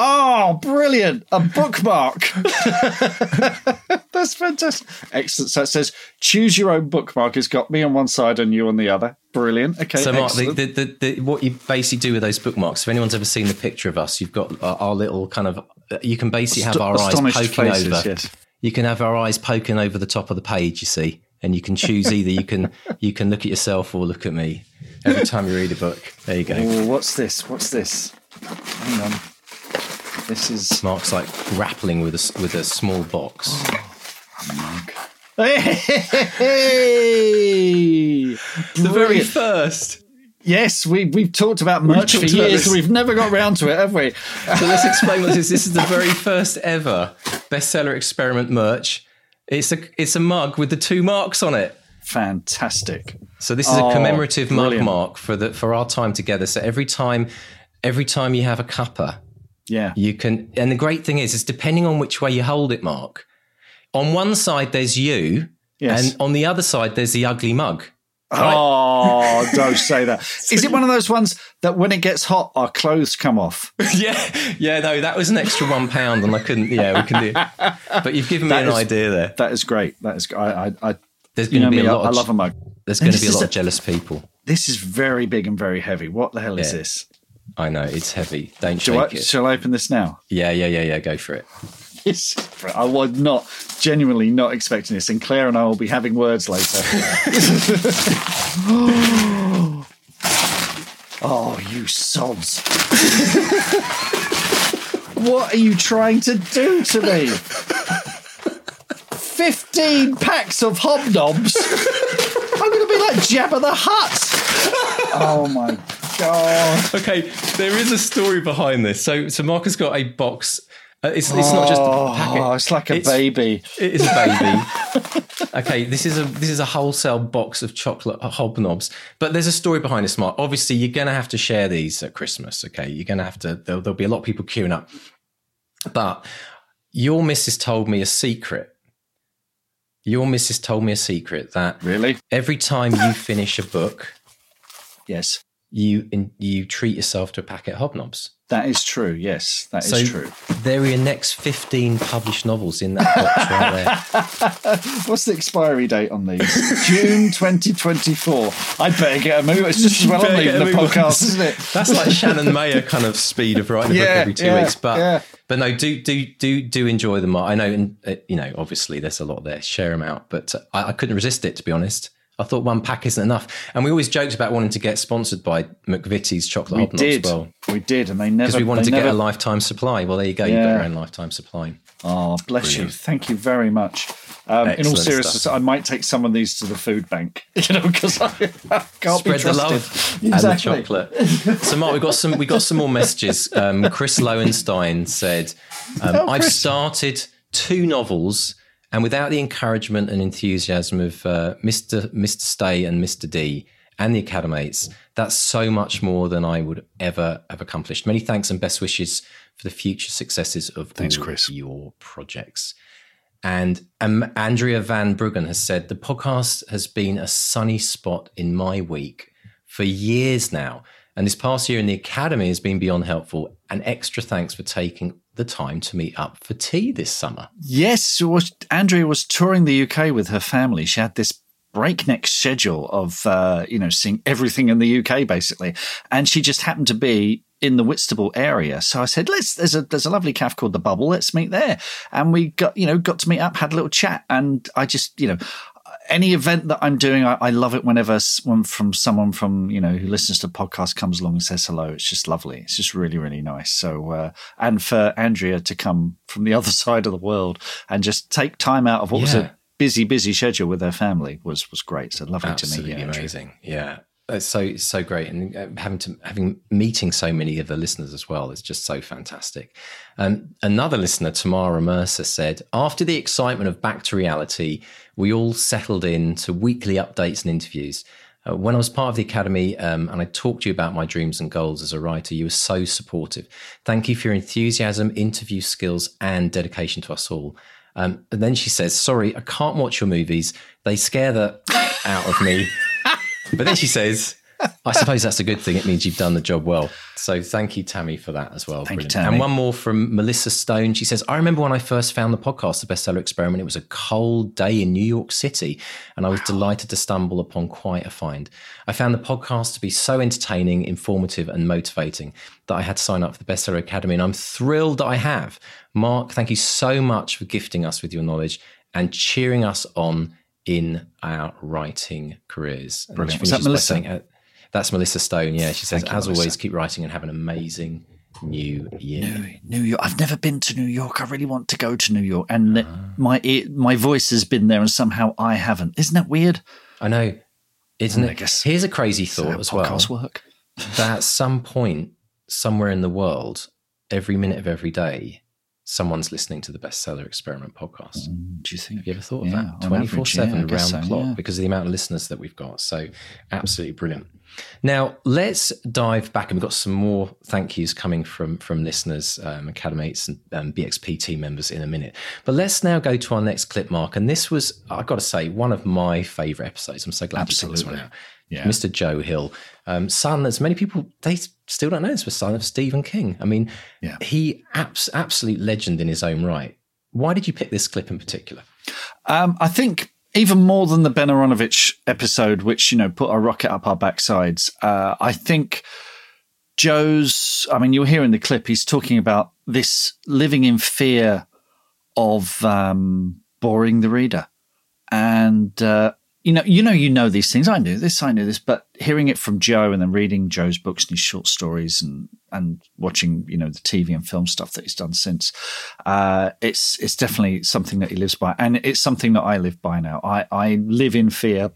Oh, brilliant. A bookmark. That's fantastic. Excellent. So it says, choose your own bookmark. It's got me on one side and you on the other. Brilliant. Okay. So, Mark, the, the, the, what you basically do with those bookmarks, if anyone's ever seen the picture of us, you've got our, our little kind of, you can basically have Ast- our eyes astonished poking faces, over. yes. You can have our eyes poking over the top of the page, you see, and you can choose either you can you can look at yourself or look at me every time you read a book. There you go. Oh, what's this? What's this? Hang on. This is. Mark's like grappling with a s- with a small box. Oh, hey! The very first. Yes, we, we've talked about merch for about years. this. We've never got round to it, have we? So let's explain what this is. This is the very first ever bestseller experiment merch. It's a it's a mug with the two marks on it. Fantastic. So this is Oh, a commemorative mug mark for the for our time together. So every time every time you have a cuppa, Yeah. you can and the great thing is is depending on which way you hold it, Mark. On one side there's you, Yes. and on the other side there's the ugly mug. Oh, don't say that. Is it one of those ones that when it gets hot, our clothes come off? yeah, yeah, no, that was an extra one pound, and I couldn't. Yeah, we can do. It. But you've given me That an is- idea there. That is great. That is. I. I. I There's going to be a I, lot. I Of, love a mug. there's going to be a lot a- of jealous people. This is very big and very heavy. What the hell is this? I know it's heavy. Don't Shall I, it. shall I open this now? Yeah, yeah, yeah, yeah. Go for it. I was not genuinely not expecting this, and Claire and I will be having words later. oh, you sods! what are you trying to do to me? Fifteen packs of hobnobs. I'm going to be like Jabba the Hutt. Oh my god! Okay, there is a story behind this. So, so Mark has got a box. Uh, it's, it's not just a packet. Oh, it's like a It's- baby. It is a baby. okay, this is a this is a wholesale box of chocolate hobnobs. But there's a story behind this, Mark. Obviously, you're going to have to share these at Christmas. Okay, you're going to have to. There'll, there'll be a lot of people queuing up. But your missus told me a secret. Your missus told me a secret that Really? every time you finish a book, Yes. You in, you treat yourself to a packet of hobnobs. That is true. Yes, that is So true. there are your next 15 published novels in that box right there. What's the expiry date on these? June 2024. I'd better get a move. It's just as well I'm leaving the podcast, isn't it? That's like Shannon Mayer kind of speed of writing a book every two yeah, weeks. But yeah. but no, do do do do enjoy them. I know, and uh, you know, obviously there's a lot there. Share them out, but uh, I, I couldn't resist it to be honest. I thought one pack isn't enough. And we always joked about wanting to get sponsored by McVitie's chocolate We hobnobs did. well. We did, and they never. Because we wanted to get a lifetime supply. Well, there you go. You've got Yeah. your own lifetime supply. Oh, bless Brilliant. you. Thank you very much. Um, in all seriousness, stuff. I might take some of these to the food bank, you know, because I, I can't be Spread the trusted. love and the chocolate. so, Mark, we've got some. We got some more messages. Um, Chris Lowenstein said, um, Oh, "I've Chris. started two novels, and without the encouragement and enthusiasm of uh, Mister Mister Stay and Mister D." And the Academates, that's so much more than I would ever have accomplished. Many thanks and best wishes for the future successes of Thanks, all Chris. your projects. And um, Andrea Van Bruggen has said the podcast has been a sunny spot in my week for years now. And this past year in the academy has been beyond helpful. And extra thanks for taking the time to meet up for tea this summer. Yes, was, Andrea was touring the UK with her family. She had this breakneck schedule of, uh, you know, seeing everything in the UK basically, and she just happened to be in the Whitstable area. So I said, "Let's." There's a there's a lovely cafe called the Bubble. Let's meet there, and we got you know got to meet up, had a little chat, and I just you know. Any event that I'm doing, I, I love it whenever s- one from someone from you know who listens to the podcast comes along and says hello. It's just lovely. It's just really really nice. So uh, and for Andrea to come from the other side of the world and just take time out of what was a busy busy schedule with her family was was great. So lovely to meet Absolutely you. Andrea. amazing. Yeah. It's so it's so great, and uh, having to having meeting so many of the listeners as well is just so fantastic. Um, another listener, Tamara Mercer, said after the excitement of Back to Reality, we all settled in to weekly updates and interviews. Uh, when I was part of the academy um, and I talked to you about my dreams and goals as a writer, you were so supportive. Thank you for your enthusiasm, interview skills, and dedication to us all. Um, and then she says, "Sorry, I can't watch your movies. They scare the out of me." But then she says, I suppose that's a good thing. It means you've done the job well. So thank you, Tammy, for that as well. Thank you, Tammy. And one more from Melissa Stone. She says, I remember when I first found the podcast, The Bestseller Experiment, it was a cold day in New York City, and I was delighted to stumble upon quite a find. I found the podcast to be so entertaining, informative, and motivating that I had to sign up for the Bestseller Academy, and I'm thrilled that I have. Mark, thank you so much for gifting us with your knowledge and cheering us on in our writing careers. Brilliant. Was that Melissa? saying, uh, that's Melissa Stone. Yeah, she says, you, as Melissa. always, keep writing and have an amazing new year. New, New York. I've never been to New York. I really want to go to New York, and Ah. my ear, my voice has been there, and somehow I haven't. Isn't that weird? I know, isn't it? guess Here's a crazy thought as well. work. that at some point, somewhere in the world, every minute of every day, someone's listening to the Bestseller Experiment podcast. Mm, Do you think? Have you ever thought of that? 24 7 yeah, round the so, clock yeah. because of the amount of listeners that we've got. So, absolutely brilliant. Now, let's dive back, and we've got some more thank yous coming from from listeners, um, academates, and um, BXP team members in a minute. But let's now go to our next clip, Mark. And this was, I've got to say, one of my favourite episodes. I'm so glad you picked this one out. Yeah. Mr. Joe Hill, um, son, as many people, they still don't know this was son of Stephen King. I mean, Yeah. he abs- absolute legend in his own right. Why did you pick this clip in particular? Um, I think even more than the Ben Aaronovitch episode, which you know put a rocket up our backsides. Uh, I think Joe's. I mean, you'll hear in the clip he's talking about this living in fear of um, boring the reader, and uh, you know, you know, you know these things. I knew this, I knew this, but hearing it from Joe and then reading Joe's books and his short stories and and watching, you know, the TV and film stuff that he's done since, uh, it's it's definitely something that he lives by, and it's something that I live by now. I I live in fear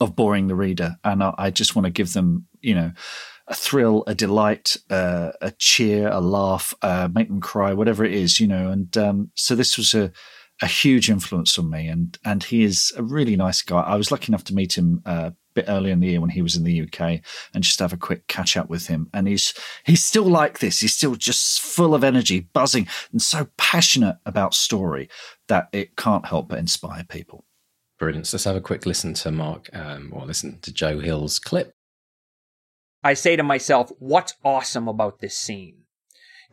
of boring the reader, and I, I just want to give them, you know. A thrill, a delight, uh, a cheer, a laugh, uh, make them cry, whatever it is, you know. And um, so this was a, a huge influence on me, and and he is a really nice guy. I was lucky enough to meet him uh, a bit earlier in the year when he was in the UK, and just have a quick catch up with him. And he's he's still like this. He's still just full of energy, buzzing, and so passionate about story that it can't help but inspire people. Brilliant. So let's have a quick listen to Mark, um, or listen to Joe Hill's clip. I say to myself, what's awesome about this scene?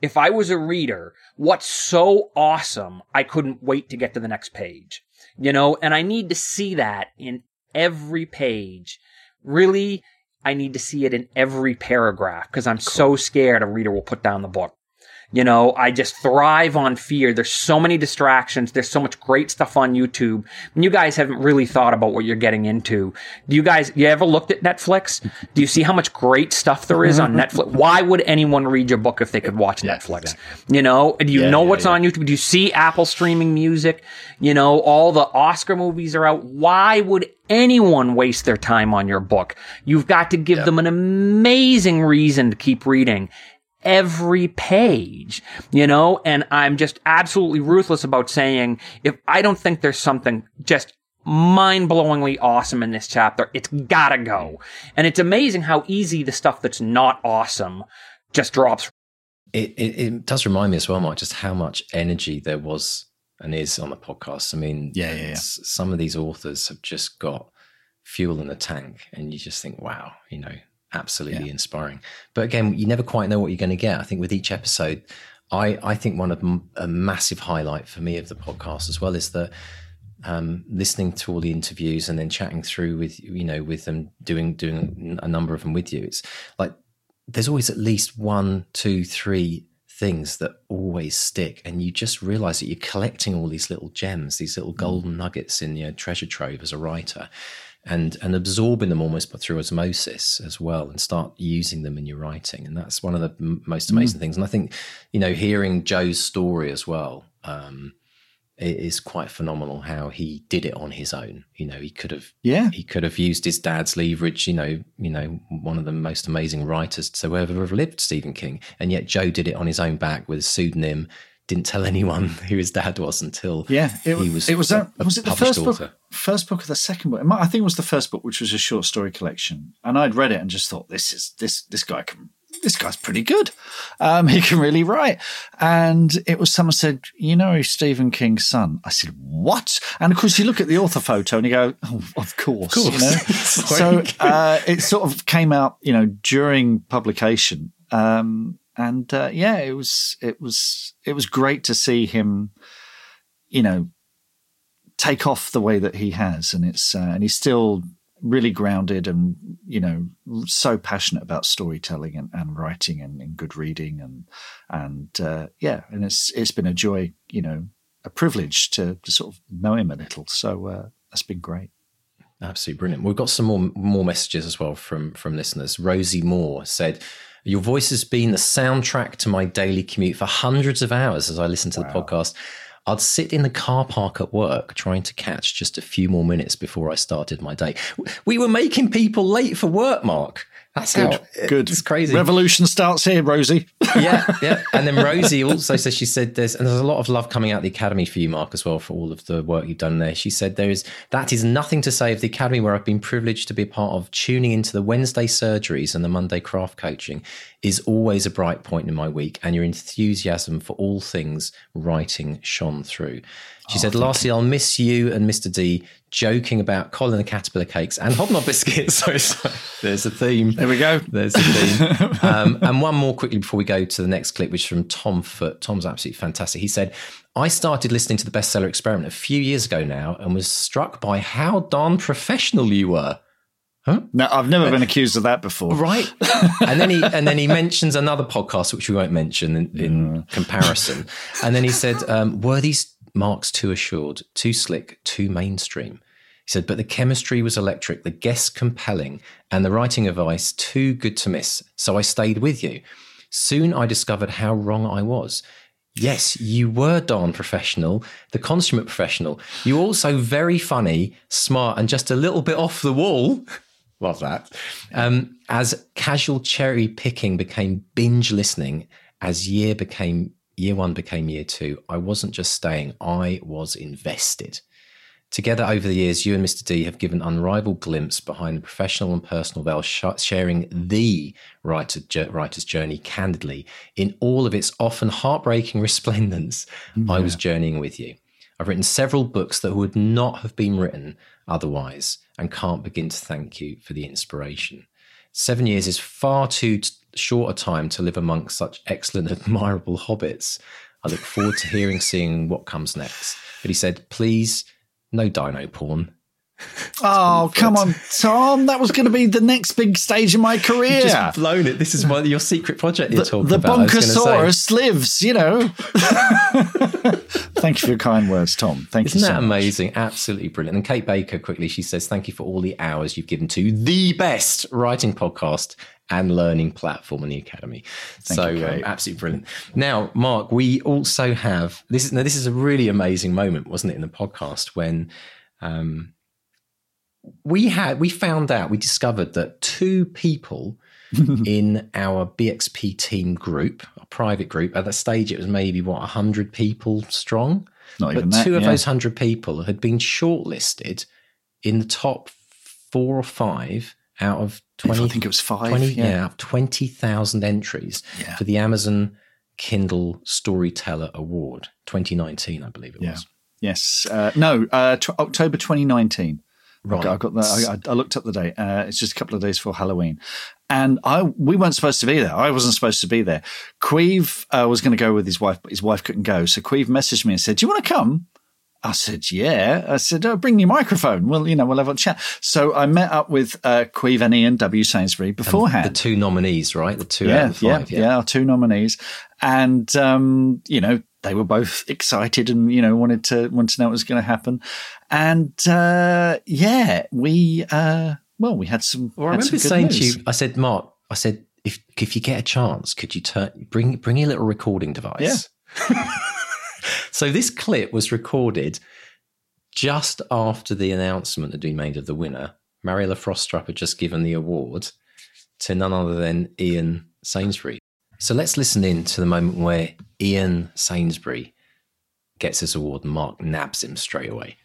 If I was a reader, what's so awesome, I couldn't wait to get to the next page. You know, and I need to see that in every page. Really, I need to see it in every paragraph because I'm so scared a reader will put down the book. You know, I just thrive on fear. There's so many distractions. There's so much great stuff on YouTube. And you guys haven't really thought about what you're getting into. Do you guys, you ever looked at Netflix? Do you see how much great stuff there is on mm-hmm. Netflix? Why would anyone read your book if they could watch Netflix? You know, do you Yeah, know yeah, what's on YouTube? Do you see Apple streaming music? You know, all the Oscar movies are out. Why would anyone waste their time on your book? You've got to give them an amazing reason to keep reading every page, you know? And I'm just absolutely ruthless about saying if I don't think there's something just mind blowingly awesome in this chapter, it's gotta go. And it's amazing how easy the stuff that's not awesome just drops. It, it, it does remind me as well, Mike, just how much energy there was and is on the podcast. I mean, Yeah, yeah, yeah. some of these authors have just got fuel in the tank, and you just think, wow, you know, absolutely inspiring. But again, you never quite know what you're going to get. I think with each episode, I, I think one of m- a massive highlight for me of the podcast as well is that um, listening to all the interviews and then chatting through with you know with them doing doing a number of them with you. It's like there's always at least one, two, three things that always stick, and you just realize that you're collecting all these little gems, these little golden nuggets in your treasure trove as a writer. And, and absorbing them almost but through osmosis as well and start using them in your writing and that's one of the m- most amazing things and i think you know hearing joe's story as well um, it is quite phenomenal how he did it on his own you know he could have Yeah. he could have used his dad's leverage, you know, you know, one of the most amazing writers to ever have lived, Stephen King. And yet Joe did it on his own back with a pseudonym, didn't tell anyone who his dad was until Yeah, it, he was. It was. a- A, was it the first author. book? First book of the second book. I think it was the first book, which was a short story collection. And I'd read it and just thought, this is this this guy can. This guy's pretty good. Um, he can really write. And it was someone said, you know, he's Stephen King's son. I said, what? And of course, you look at the author photo and you go, oh, of course. You know? so uh, it sort of came out, you know, during publication. Um, and uh, yeah, it was it was it was great to see him, you know, take off the way that he has, and it's uh, and he's still really grounded and you know so passionate about storytelling and, and writing and, and good reading and and uh, yeah, and it's it's been a joy, you know, a privilege to, to sort of know him a little. So uh, that's been great. Absolutely brilliant. We've got some more more messages as well from from listeners. Rosie Moore said, "Your voice has been the soundtrack to my daily commute for hundreds of hours as I listen to the podcast. I'd sit in the car park at work trying to catch just a few more minutes before I started my day. We were making people late for work, Mark. That's Good, how good. It's crazy. Revolution starts here, Rosie. yeah, yeah. And then Rosie also says she said there's and there's a lot of love coming out of the academy for you, Mark, as well for all of the work you've done there. She said there is that is nothing to say of the academy where I've been privileged to be a part of. Tuning into the Wednesday surgeries and the Monday craft coaching is always a bright point in my week, and your enthusiasm for all things writing shone through. She said, lastly, I'll miss you and Mr. D joking about Colin the Caterpillar cakes and hobnob biscuits. so, so there's a theme. There we go. There's the theme. um, and one more quickly before we go to the next clip, which is from Tom Foot. Tom's absolutely fantastic. He said, I started listening to the bestseller experiment a few years ago now and was struck by how darn professional you were. No, I've never been accused of that before. Right. and then he and then he mentions another podcast which we won't mention in, in comparison. And then he said, um, were these marks too assured, too slick, too mainstream? He said, but the chemistry was electric, the guests compelling, and the writing advice too good to miss. So I stayed with you. Soon I discovered how wrong I was. Yes, you were darn professional, the consummate professional. You also very funny, smart, and just a little bit off the wall. Love that. Um, as casual cherry picking became binge listening, as year became year one became year two, I wasn't just staying, I was invested. Together over the years, you and Mr. D have given unrivaled glimpse behind the professional and personal veil, sh- sharing the writer's journey candidly in all of its often heartbreaking resplendence. I was journeying with you. I've written several books that would not have been written otherwise and can't begin to thank you for the inspiration. Seven years is far too t- short a time to live amongst such excellent, admirable hobbits. I look forward to hearing, seeing what comes next. But he said, please, no dino porn. Oh, come on, Tom. That was going to be the next big stage in my career. Just blown it. This is one your secret project you're the, talking the about. I was gonna say. Bonkosaurus lives, you know. Thank you for your kind words, Tom. Thank Isn't you so that much. amazing? Absolutely brilliant. And Kate Baker, quickly, she says, Thank you for all the hours you've given to the best writing podcast and learning platform in the Academy. so you, um, absolutely brilliant. Now, Mark, we also have this is now this is a really amazing moment, wasn't it, in the podcast when um we had we found out, we discovered that two people in our BXP team group, a private group, at that stage it was maybe what, hundred people strong Not even but that. two of yeah. those hundred people had been shortlisted in the top four or five out of twenty. I think it was five. 20 yeah. yeah, 20,000 entries Yeah. for the Amazon Kindle Storyteller Award 2019, I believe it was. Yes. Uh, no, uh, t- October 2019. Right. I got that. I, I looked up the date. Uh, it's just a couple of days before Halloween, and I we weren't supposed to be there. I wasn't supposed to be there. Queeve uh, was going to go with his wife, but his wife couldn't go. So Queeve messaged me and said, "Do you want to come?" I said, "Yeah." I said, oh, "Bring your microphone. Well, you know, we'll have a chat." So I met up with uh, Queeve and Ian W Sainsbury beforehand. The two nominees, right? The two yeah, out of the five. yeah, yeah, our two nominees, and um, you know they were both excited and you know wanted to wanted to know what was going to happen, and uh, yeah, we uh, well we had some. Well, I remember saying news. to you, I said, Mark, I said, if if you get a chance, could you turn bring bring your little recording device? yeah so this clip was recorded just after the announcement had been made of the winner. Mariella Frostrup had just given the award to none other than Ian Sainsbury. So let's listen in to the moment where Ian Sainsbury gets his award and Mark nabs him straight away.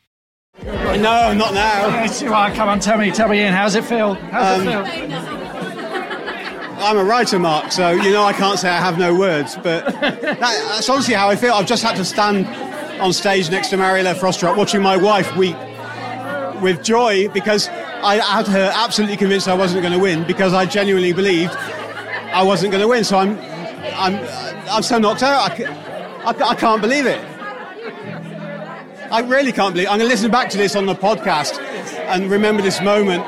No, not now. come on, tell me, tell me, Ian, how's it feel? How's Um, it feel? I'm a writer, Mark, so you know I can't say I have no words, but that, that's honestly how I feel. I've just had to stand on stage next to Mariella Frostrup watching my wife weep with joy because I had her absolutely convinced I wasn't going to win because I genuinely believed I wasn't going to win. So I'm, I'm, I'm so knocked out. I, I, I can't believe it. I really can't believe. it. I'm going to listen back to this on the podcast and remember this moment.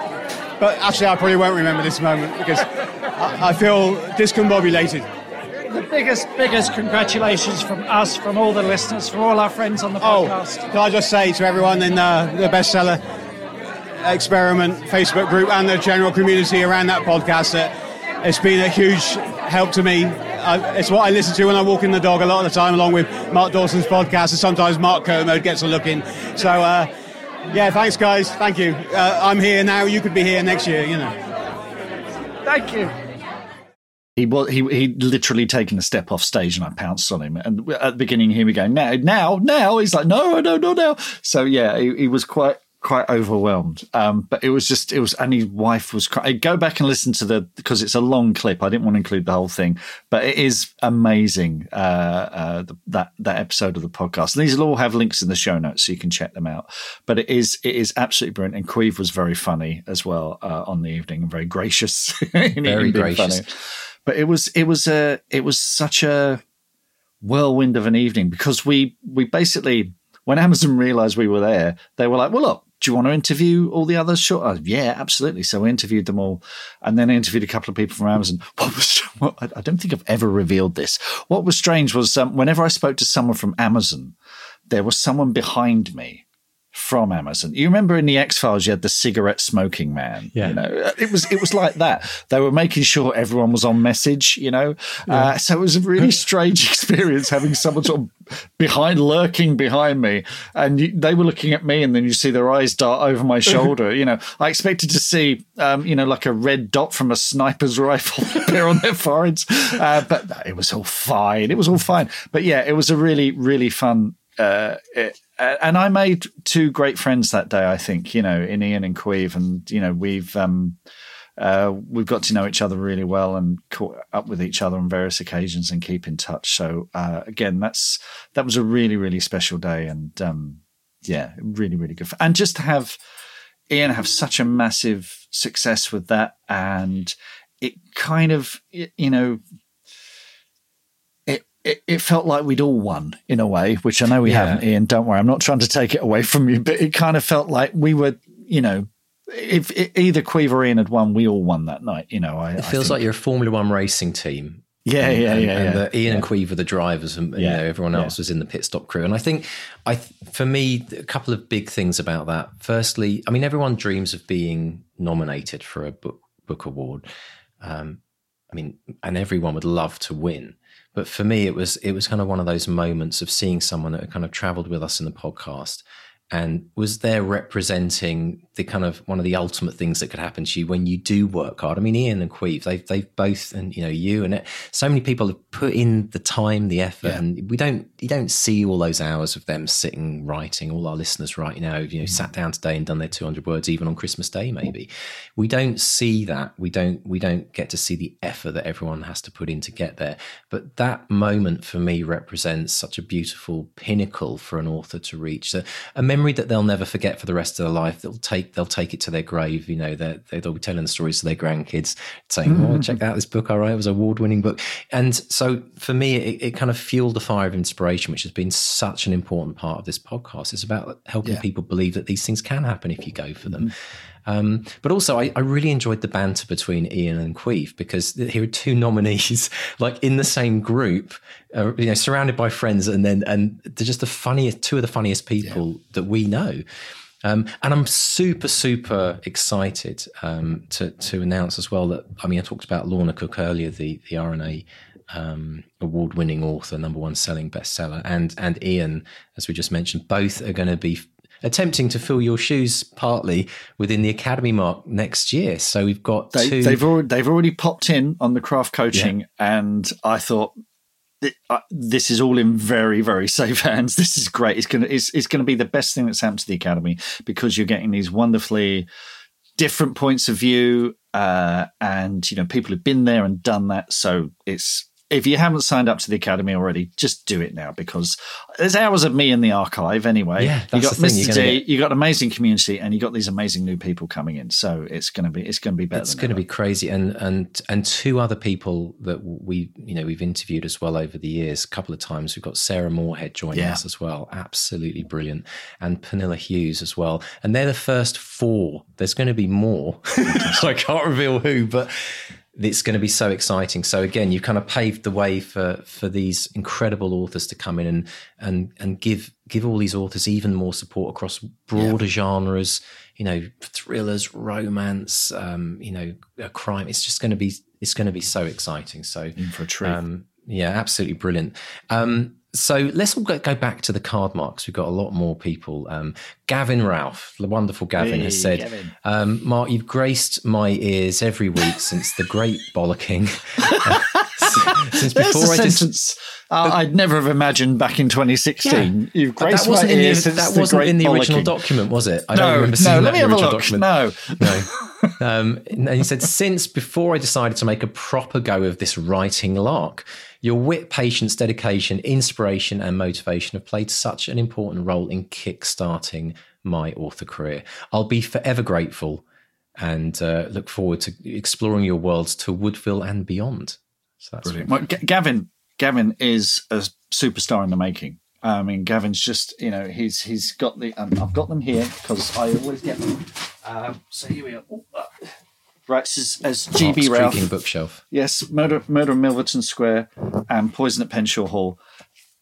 But actually, I probably won't remember this moment because I, I feel discombobulated. The biggest, biggest congratulations from us, from all the listeners, from all our friends on the Oh, podcast. can I just say to everyone in uh, the bestseller experiment Facebook group and the general community around that podcast that it's been a huge help to me. I, it's what I listen to when I walk in the dog a lot of the time, along with Mark Dawson's podcast, and sometimes Mark Kermode gets a look in. So, uh, yeah, thanks, guys. Thank you. Uh, I'm here now. You could be here next year, you know. Thank you. He was he he literally taken a step off stage and I pounced on him. And at the beginning, he me going now now now. He's like no no no now. So yeah, he, he was quite quite overwhelmed. Um, but it was just it was and his wife was. Cry- Go back and listen to the because it's a long clip. I didn't want to include the whole thing, but it is amazing. Uh, uh, the, that that episode of the podcast. And these will all have links in the show notes so you can check them out. But it is it is absolutely brilliant. And Queeve was very funny as well uh, on the evening and very gracious. Very gracious. funny but it was it was a it was such a whirlwind of an evening because we we basically when Amazon realized we were there, they were like, "Well, look, do you want to interview all the others?" Sure, Uh, yeah, absolutely. So we interviewed them all, and then I interviewed a couple of people from Amazon. What was what, I I don't think I've ever revealed this. What was strange was um, whenever I spoke to someone from Amazon, there was someone behind me from Amazon. You remember in the X Files, you had the cigarette smoking man. Yeah. you know, it was it was like that. They were making sure everyone was on message. You know, uh, so it was a really strange experience having someone sort of behind, lurking behind me, and you, they were looking at me, and then you see their eyes dart over my shoulder. you know, I expected to see, um, you know, like a red dot from a sniper's rifle appear on their foreheads, uh, but it was all fine. It was all fine. But yeah, it was a really really fun uh, it, and I made two great friends that day. I think you know in Ian and Queeve, and you know we've um, uh, we've got to know each other really well and caught up with each other on various occasions and keep in touch. So uh, again, that's that was a really really special day, and um, yeah, really really good. And just to have Ian have such a massive success with that, and it kind of you know it, it, felt like we'd all won in a way, which I know we Yeah. haven't, Ian. Don't worry, I'm not trying to take it away from you, but it kind of felt like we were you know, if, if either Queeve or Ian had won, we all won that night. You know, I, It feels like you're a Formula One racing team. Yeah, and, yeah, and, yeah, and yeah. that Ian Yeah. and Queeve were the drivers, and you Yeah, know everyone else was in the pit stop crew. And I think, I for me, a couple of big things about that. Firstly, I mean, everyone dreams of being nominated for a book book award. Um, I mean, and everyone would love to win. But for me, it was it was kind of one of those moments of seeing someone that had kind of travelled with us in the podcast and was there representing the kind of one of the ultimate things that could happen to you when you do work hard. I mean, Ian and Queeve, they've they've both, and you know, you and it, so many people have put in the time, the effort, Yeah. and we don't you don't see all those hours of them sitting writing. All our listeners right now, you know, mm. sat down today and done their two hundred words, even on Christmas Day, maybe. We don't see that. We don't we don't get to see the effort that everyone has to put in to get there. But that moment for me represents such a beautiful pinnacle for an author to reach. A, a memory that they'll never forget for the rest of their life. They'll take they'll take it to their grave. You know, they're, they'll be telling the stories to their grandkids, saying, "Oh, check out this book! All right, it was an award winning book." And so for me, it, it kind of fueled the fire of inspiration, which has been such an important part of this podcast. It's about helping Yeah. people believe that these things can happen if you go for them. Mm-hmm. Um, but also, I, I really enjoyed the banter between Ian and Queeve because here are two nominees, like in the same group, uh, you know, surrounded by friends, and then and they're just the funniest, two of the funniest people that we know. Um, and I'm super, super excited um, to to announce as well that I mean I talked about Lorna Cook earlier, the the RNA um, award-winning author, number one selling bestseller, and and Ian, as we just mentioned, both are going to be attempting to fill your shoes partly within the academy mark next year. So we've got They, two. they've already they've already popped in on the craft coaching, and I thought uh, this is all in very very safe hands. This is great. It's gonna it's, it's gonna be the best thing that's happened to the academy because you're getting these wonderfully different points of view, uh, and you know people have been there and done that. So it's if you haven't signed up to the academy already, just do it now because there's hours of me in the archive anyway. Yeah, you got Mr. D, get- you got an amazing community, and you got these amazing new people coming in. So it's gonna be it's gonna be better. it's going to ever. be crazy and and and two other people that we you know we've interviewed as well over the years a couple of times we've got sarah moorhead joining Yeah. us as well absolutely brilliant and Pernille Hughes as well and they're the first four there's going to be more so i can't reveal who but it's going to be so exciting. So again, you've kind of paved the way for for these incredible authors to come in and and and give give all these authors even more support across broader genres. You know, thrillers, romance, um, you know, crime. It's just going to be it's going to be so exciting. So in for a treat. um, yeah, absolutely brilliant. Um, so let's all go, go back to the card marks. We've got a lot more people. Um, Gavin Ralph, the wonderful Gavin, has said, um, Mark, you've graced my ears every week since the great bollocking. since There's before a I just. sentence uh, I'd never have imagined back in 2016. You've graced that wasn't my in the, ears since that wasn't in the original document, was it? I don't remember seeing no. that Let me in the original document. No, No. Um, and he said, since before I decided to make a proper go of this writing lark, your wit, patience, dedication, inspiration, and motivation have played such an important role in kickstarting my author career. I'll be forever grateful and uh, look forward to exploring your worlds to Woodville and beyond. So that's Brilliant. Well, G- Gavin, Gavin is a superstar in the making. I mean, Gavin's just you know he's he's got the um, I've got them here because I always get them. Um, so here we are. Oh, uh, right, this is as GB Ralph. creaking bookshelf. Yes, Murder, Murder in Milverton Square and Poison at Penshaw Hall.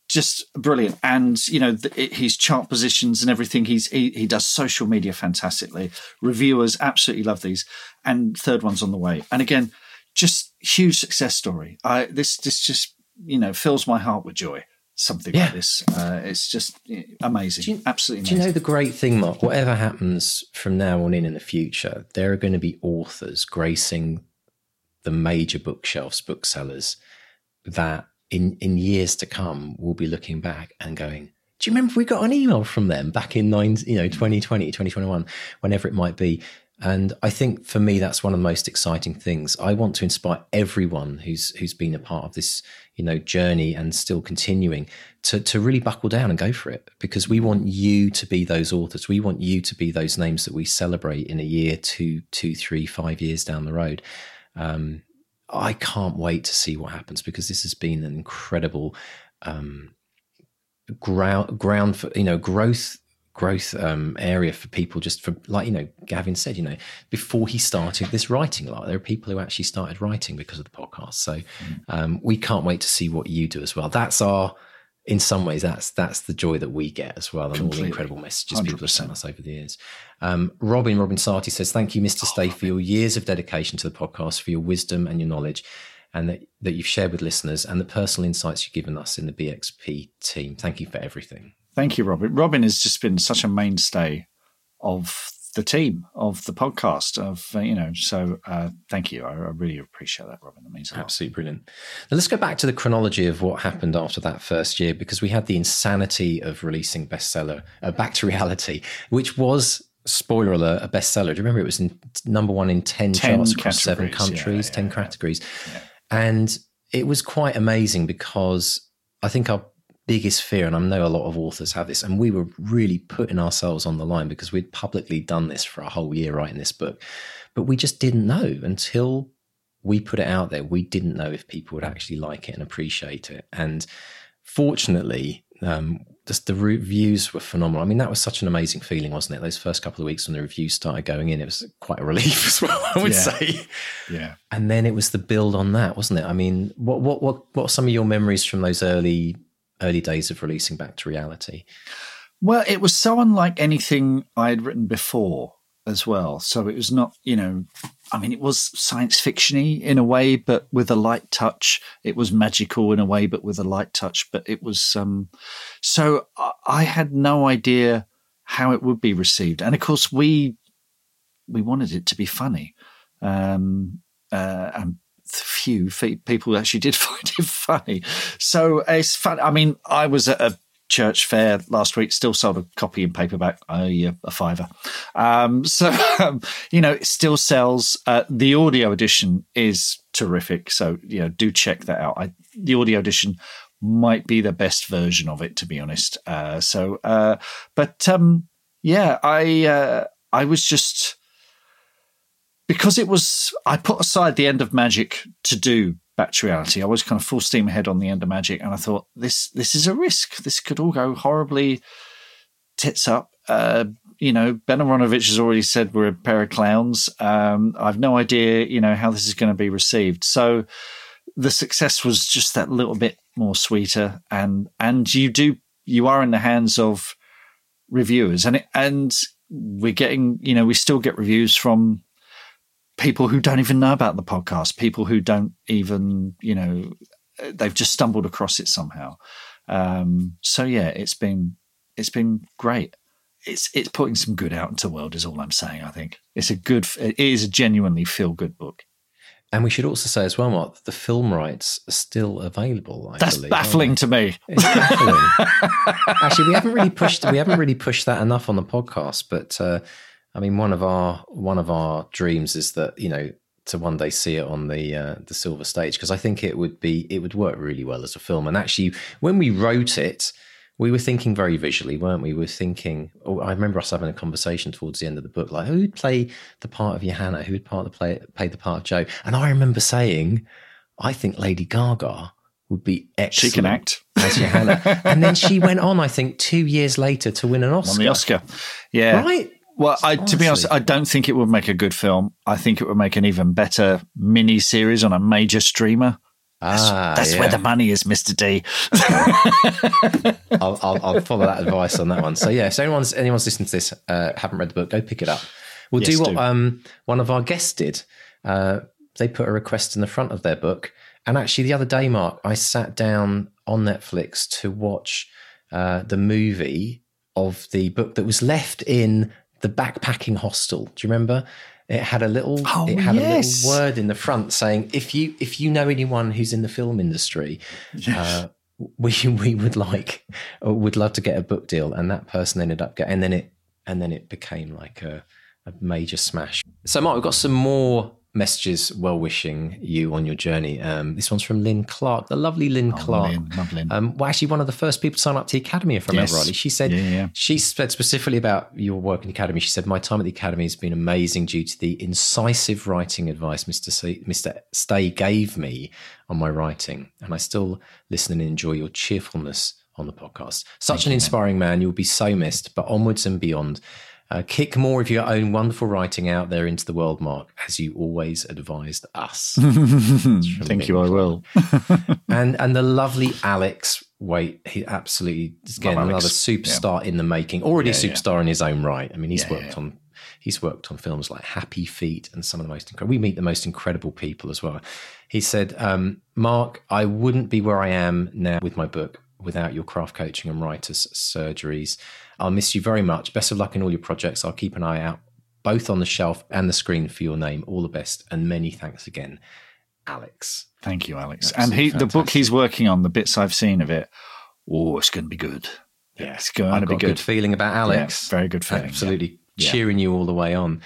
Just brilliant, and you know the, it, his chart positions and everything. He's he, he does social media fantastically. Reviewers absolutely love these, and third one's on the way. And again, just huge success story. I this this just you know fills my heart with joy. Something Yeah. like this, uh, it's just amazing, Do you- absolutely. Do you know the great thing, Mark? Whatever happens from now on in in the future, there are going to be authors gracing the major bookshelves, booksellers that in in years to come will be looking back and going, "Do you remember we got an email from them back in nine, you know, 2020, 2021, whenever it might be?" And I think for me, that's one of the most exciting things. I want to inspire everyone who's who's been a part of this, you know, journey and still continuing to to really buckle down and go for it because we want you to be those authors. We want you to be those names that we celebrate in a year, two, two, three, five years down the road. Um, I can't wait to see what happens because this has been an incredible um, ground ground for you know growth growth um, area for people just for like you know gavin said you know before he started this writing like there are people who actually started writing because of the podcast. So Mm. um, we can't wait to see what you do as well. That's our in some ways that's that's the joy that we get as well and all the incredible messages people have sent us over the years. Um, robin robin sarti says thank you mr stay for your years of dedication to the podcast for your wisdom and your knowledge and that, that you've shared with listeners and the personal insights you've given us in the bxp team. Thank you for everything Thank you, Robin. Robin has just been such a mainstay of the team of the podcast. Of uh, you know, so uh, thank you. I, I really appreciate that, Robin. That means a lot. Absolutely brilliant. Now let's go back to the chronology of what happened after that first year because we had the insanity of releasing bestseller uh, Back to Reality, which was spoiler alert a bestseller. Do you remember it was in number one in ten, 10 charts across seven categories, yeah, countries, yeah, ten yeah. categories, and it was quite amazing because I think our biggest fear, and I know a lot of authors have this, and we were really putting ourselves on the line because we'd publicly done this for a whole year writing this book, but we just didn't know until we put it out there. We didn't know if people would actually like it and appreciate it, and fortunately. Um, just the reviews were phenomenal. I mean, that was such an amazing feeling, wasn't it? Those first couple of weeks when the reviews started going in, it was quite a relief as well. I would Yeah. say. Yeah. And then it was the build on that, wasn't it? I mean, what what what what are some of your memories from those early early days of releasing Back to Reality? Well, it was so unlike anything I had written before as well. So it was not, you know, I mean, it was science fictiony in a way, but with a light touch. It was magical in a way, but with a light touch. But it was, um, so I- had no idea how it would be received. And of course, we, we wanted it to be funny. Um, uh, and few fe- people actually did find it funny. So it's fun. I mean, I was at a church fair last week, still sold a copy in paperback, a, a fiver. Um, so, um, you know, it still sells. Uh, the audio edition is terrific. So, you know, do check that out. I, the audio edition might be the best version of it, to be honest. Uh, so, uh, but um, yeah, I, uh, I was just because it was I put aside the end of Magic to do to Reality. I was kind of full steam ahead on the end of Magic, and I thought this this is a risk. This could all go horribly tits up. Uh, you know, Ben Aaronovitch has already said we're a pair of clowns. Um, I've no idea, you know, how this is going to be received. So the success was just that little bit more sweeter, and and you do you are in the hands of reviewers, and it, and we're getting, you know, we still get reviews from people who don't even know about the podcast, people who don't even, you know, they've just stumbled across it somehow. Um, so yeah, it's been it's been great. It's it's putting some good out into the world is all I'm saying. I think it's a good. It is a genuinely feel good book. And we should also say as well, Mark, that the film rights are still available. I That's believe, baffling to me. It's baffling. Actually, we haven't really pushed we haven't really pushed that enough on the podcast. But uh, I mean, one of our one of our dreams is that you know to one day see it on the uh, the silver stage because I think it would be it would work really well as a film. And actually, when we wrote it, we were thinking very visually, weren't we? We were thinking. Oh, I remember us having a conversation towards the end of the book, like who would play the part of Johanna, who would part the play play the part of Joe, and I remember saying, I think Lady Gaga would be excellent. She can act. as Johanna, and then she went on. I think two years later to win an Oscar. on the Oscar. Yeah. Right. Well, I, to be honest, I don't think it would make a good film. I think it would make an even better mini series on a major streamer. That's, Ah, that's yeah. where the money is, Mister D. I'll, I'll, I'll follow that advice on that one. So yeah, if anyone's anyone's listening to this, uh, haven't read the book, go pick it up. We'll Yes, do what do. um, one of our guests did. Uh, they put a request in the front of their book, and actually the other day, Mark, I sat down on Netflix to watch uh, the movie of the book that was left in the backpacking hostel. Do you remember? It had a little. Oh, it had yes. a little word in the front saying, "If you if you know anyone who's in the film industry, uh, we we would like would love to get a book deal." And that person ended up getting, and then it and then it became like a, a major smash. So, Mark, we've got some more messages well wishing you on your journey. Um, this one's from Lynn Clark, the lovely Lynn Clark. Lynn, love Lynn. Um, well, actually, one of the first people to sign up to the academy, I Yes. rightly. She said Yeah, yeah. she said specifically about your work in the academy. She said, "My time at the academy has been amazing due to the incisive writing advice Mr. C- Mr. Stay gave me on my writing, and I still listen and enjoy your cheerfulness." on the podcast. Such an inspiring man. You'll be so missed, but onwards and beyond. Uh, kick more of your own wonderful writing out there into the world, Mark, as you always advised us. Thank you, I will. and and the lovely Alex Wait, he absolutely again Love another Alex. superstar in the making. Already a Yeah, yeah. superstar in his own right. I mean, he's Yeah, worked yeah. on he's worked on films like Happy Feet and some of the most incredible. We meet the most incredible people as well. He said, um, "Mark, I wouldn't be where I am now with my book without your craft coaching and writers surgeries. I'll miss you very much. Best of luck in all your projects. I'll keep an eye out." Both on the shelf and the screen for your name. All the best, and many thanks again, Alex. Thank you, Alex. Absolutely and he, the book he's working on, the bits I've seen of it, oh, it's going to be good. Yeah, It's going I've to be good good. feeling about Alex. Yeah, very good feeling, Absolutely yeah. cheering you all the way on.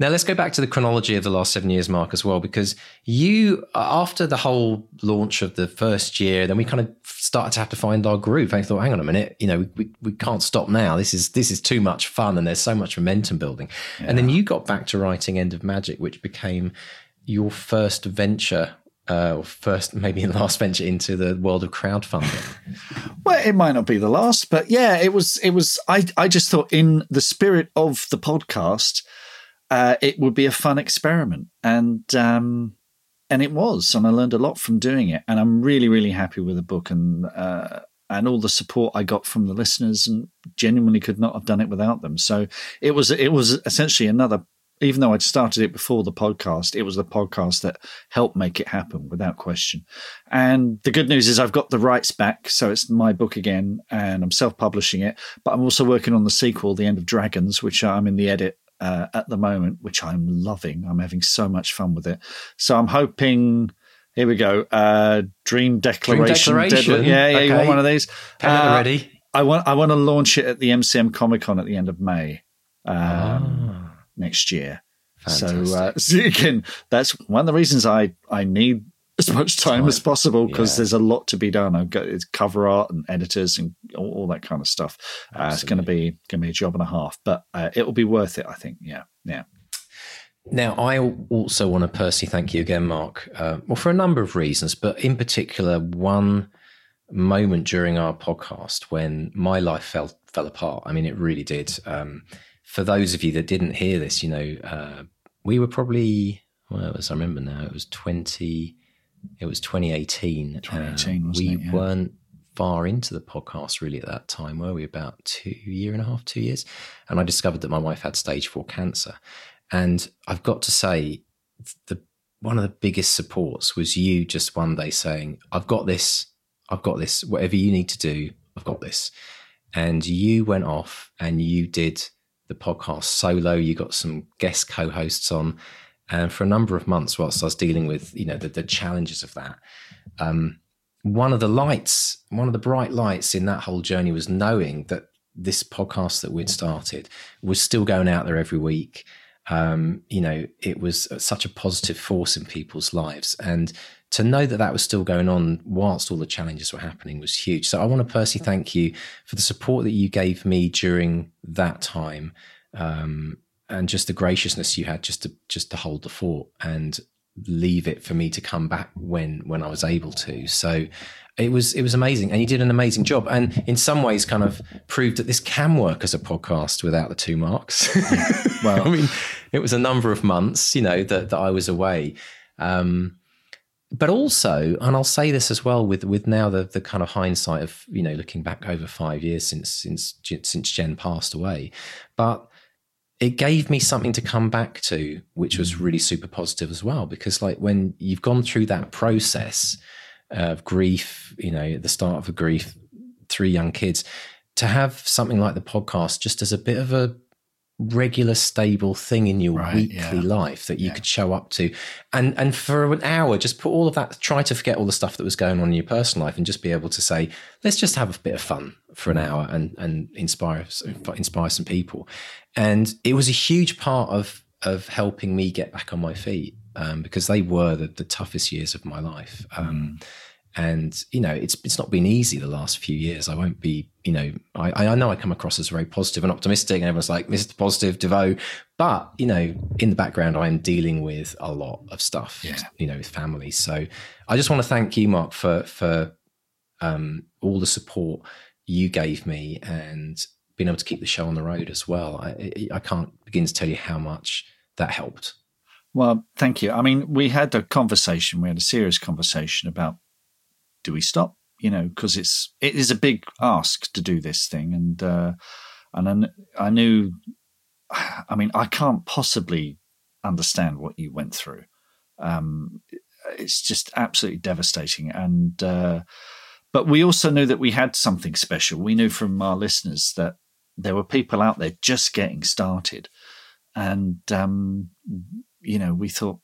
Now let's go back to the chronology of the last seven years, Mark, as well, because you, after the whole launch of the first year, then we kind of started to have to find our groove. I thought, hang on a minute, you know, we, we can't stop now. This is this is too much fun, and there's so much momentum building. And then you got back to writing End of Magic, which became your first venture. Uh, or first, maybe the last venture into the world of crowdfunding. Well, it might not be the last, but yeah, it was. It was. I I just thought, in the spirit of the podcast, uh, it would be a fun experiment, and um, and it was, and I learned a lot from doing it, and I'm really really happy with the book and. Uh, and all the support I got from the listeners, and genuinely could not have done it without them. So it was it was essentially another. Even though I'd started it before the podcast, it was the podcast that helped make it happen without question. And the good news is I've got the rights back, so it's my book again, and I'm self-publishing it. But I'm also working on the sequel, The End of Dragons, which I'm in the edit uh, at the moment, which I'm loving. I'm having so much fun with it. So I'm hoping. Here we go. Uh, Dream Declaration. Declaration. Deadly- Yeah, yeah. You want one of these? Pen Uh, ready. I want. I want to launch it at the MCM Comic Con at the end of May. Um, Ah. next year. So, Fantastic. uh, so again, that's one of the reasons I I need as much time, Time. as possible because Yeah. there's a lot to be done. I've got it's cover art and editors and all, all that kind of stuff. Uh, it's going to be going to be a job and a half, but uh, it will be worth it. I think. Yeah, yeah. Now, I also want to personally thank you again, Mark. Uh, well, for a number of reasons, but in particular, one moment during our podcast when my life fell fell apart. I mean, it really did. Um, for those of you that didn't hear this, you know, uh, we were probably well, as I remember now, it was twenty. It was 2018. 2018, Um, we it? Yeah. weren't far into the podcast really at that time, were we? About two year and a half, two years, and I discovered that my wife had stage four cancer. And I've got to say, the one of the biggest supports was you just one day saying, "I've got this. I've got this. Whatever you need to do, I've got this." And you went off and you did the podcast solo. You got some guest co-hosts on, and for a number of months, whilst I was dealing with you know the, the challenges of that, um, one of the lights, one of the bright lights in that whole journey was knowing that this podcast that we'd started was still going out there every week. Um, you know, it was such a positive force in people's lives. And to know that that was still going on whilst all the challenges were happening was huge. So I want to personally thank you for the support that you gave me during that time. Um, and just the graciousness you had just to just to hold the fort and leave it for me to come back when when I was able to. So it was it was amazing, and you did an amazing job, and in some ways, kind of proved that this can work as a podcast without the two marks. well, I mean, it was a number of months, you know, that that I was away. Um, but also, and I'll say this as well, with with now the the kind of hindsight of you know looking back over five years since since since Jen passed away, but it gave me something to come back to, which was mm. really super positive as well. Because like when you've gone through that process of grief, you know, at the start of a grief, three young kids, to have something like the podcast just as a bit of a regular stable thing in your Right, weekly yeah. life that you Yeah. could show up to. And and for an hour just put all of that try to forget all the stuff that was going on in your personal life and just be able to say let's just have a bit of fun for an hour and and inspire inspire some people. And it was a huge part of of helping me get back on my feet um, because they were the, the toughest years of my life. Um, and you know it's it's not been easy the last few years i won't be you know i i know i come across as very positive and optimistic and everyone's like mr positive Desvaux but you know in the background i am dealing with a lot of stuff Yeah. you know with families so i just want to thank you mark for for um all the support you gave me and being able to keep the show on the road as well. I, I can't begin to tell you how much that helped. Well, thank you. I mean, we had a conversation. We had a serious conversation about do we stop? You know, because it's it is a big ask to do this thing, and uh, and I, I knew. I mean, I can't possibly understand what you went through. Um, it's just absolutely devastating, and uh, but we also knew that we had something special. We knew from our listeners that there were people out there just getting started, and um, you know, we thought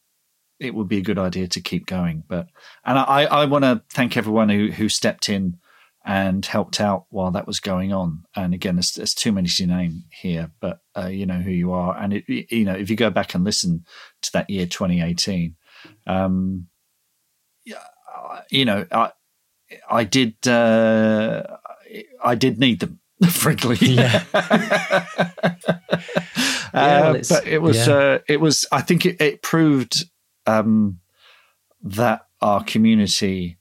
it would be a good idea to keep going. But and I, I want to thank everyone who who stepped in and helped out while that was going on. And again, there's, there's too many to name here, but uh, you know who you are. And it, you know, if you go back and listen to that year 2018, um, you know, I I did uh, I did need them. frankly. Yeah. uh, but it was, yeah. uh, it was. I think it, it proved um, that our community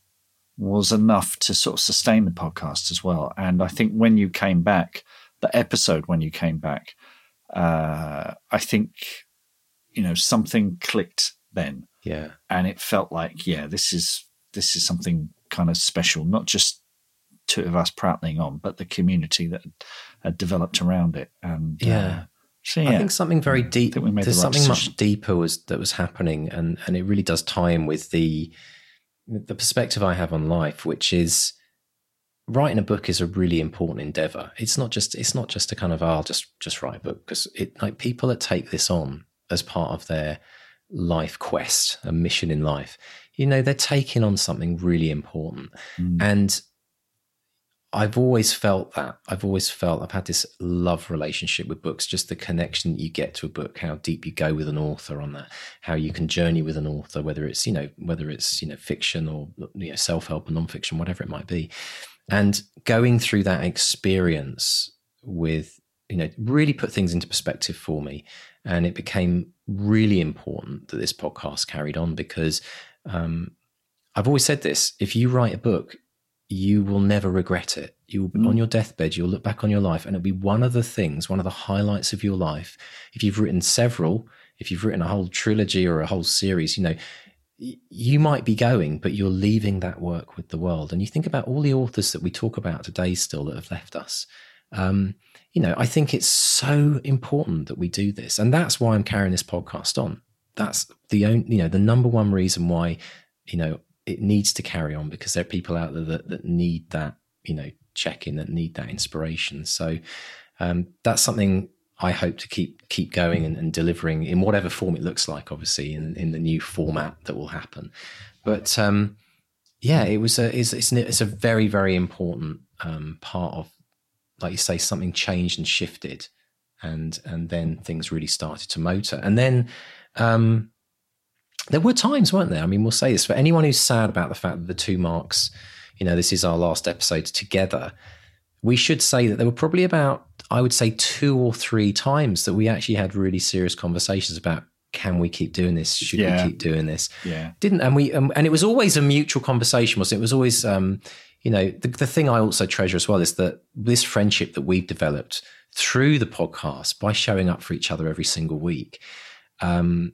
was enough to sort of sustain the podcast as well. And I think when you came back, the episode when you came back, uh, I think you know something clicked then. Yeah, and it felt like yeah, this is this is something kind of special, not just two of us prattling on, but the community that had developed around it. And uh, yeah. So, yeah. I think something very deep. there's the right something decision. much deeper was that was happening, and and it really does tie in with the the perspective I have on life, which is writing a book is a really important endeavor. It's not just it's not just a kind of oh, I'll just just write a book because it like people that take this on as part of their life quest, a mission in life, you know, they're taking on something really important, mm. and I've always felt that. I've always felt I've had this love relationship with books, just the connection that you get to a book, how deep you go with an author on that, how you can journey with an author, whether it's, you know, whether it's, you know, fiction or you know, self-help or non-fiction, whatever it might be. And going through that experience with, you know, really put things into perspective for me. And it became really important that this podcast carried on because um, I've always said this if you write a book, you will never regret it. You will, mm. on your deathbed, you'll look back on your life, and it'll be one of the things, one of the highlights of your life. If you've written several, if you've written a whole trilogy or a whole series, you know, you might be going, but you're leaving that work with the world. And you think about all the authors that we talk about today still that have left us. Um, you know, I think it's so important that we do this, and that's why I'm carrying this podcast on. That's the only, you know, the number one reason why, you know, it needs to carry on because there are people out there that, that need that, you know, check in, that need that inspiration. So um, that's something I hope to keep keep going and, and, delivering in whatever form it looks like, obviously, in, in the new format that will happen. But um, yeah, it was a it's, it's, it's a very very important um, part of, like you say, something changed and shifted, and and then things really started to motor, and then um, there were times, weren't there? I mean, we'll say this for anyone who's sad about the fact that the two marks, you know, this is our last episode together. We should say that there were probably about, I would say, two or three times that we actually had really serious conversations about can we keep doing this? Should yeah. we keep doing this? Yeah. Didn't and we um, and it was always a mutual conversation. Was it? it was always um, you know the, the thing I also treasure as well is that this friendship that we've developed through the podcast by showing up for each other every single week. Um,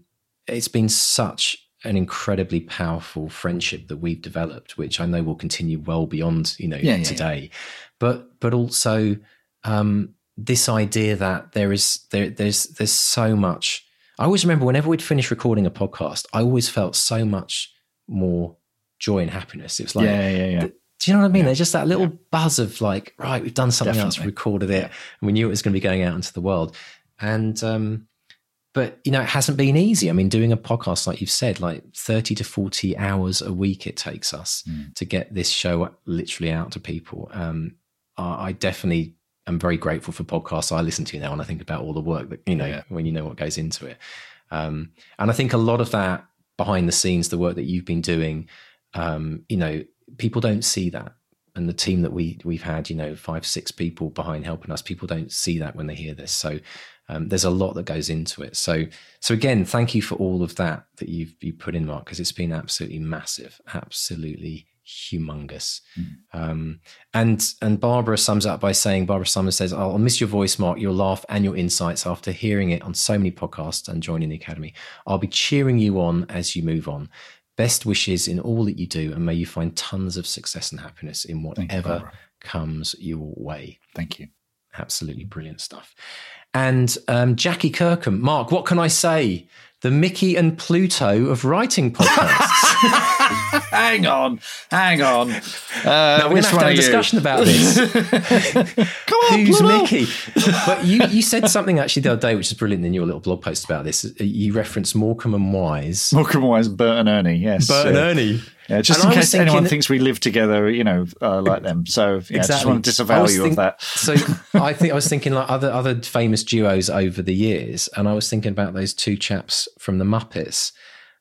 it's been such an incredibly powerful friendship that we've developed, which I know will continue well beyond you know yeah, yeah, today. Yeah. But but also um, this idea that there is there there's there's so much. I always remember whenever we'd finish recording a podcast, I always felt so much more joy and happiness. It was like yeah yeah yeah. Do you know what I mean? There's just that little buzz of like, right, we've done something Definitely. else, recorded it, and we knew it was going to be going out into the world. And um, but you know it hasn't been easy i mean doing a podcast like you've said like 30 to 40 hours a week it takes us mm. to get this show literally out to people um, i definitely am very grateful for podcasts i listen to now and i think about all the work that you know yeah. when you know what goes into it um, and i think a lot of that behind the scenes the work that you've been doing um, you know people don't see that and the team that we we've had, you know, five six people behind helping us. People don't see that when they hear this. So um, there's a lot that goes into it. So, so again, thank you for all of that that you've you put in, Mark, because it's been absolutely massive, absolutely humongous. Um, and and Barbara sums up by saying, Barbara Summers says, "I'll miss your voice, Mark, your laugh and your insights after hearing it on so many podcasts and joining the academy. I'll be cheering you on as you move on. Best wishes in all that you do, and may you find tons of success and happiness in whatever Barbara. comes your way." Thank you. Absolutely brilliant stuff. And um, Jackie Kirkham, Mark, what can I say? The Mickey and Pluto of writing podcasts. hang on, hang on. Uh, Now, we're going to have to have a discussion about this. Come on, Who's Pluto. Mickey? But you, you said something actually the other day, which is brilliant in your little blog post about this. You referenced Morecambe and Wise. Morecambe and Wise, Bert and Ernie. Yes, Bert and. Ernie. Yeah, just And in case anyone thinks we live together, you know, uh, like them. So yeah, I just want to disavow you think- of that. So I think I was thinking like other other famous duos over the years, and I was thinking about those two chaps from the Muppets.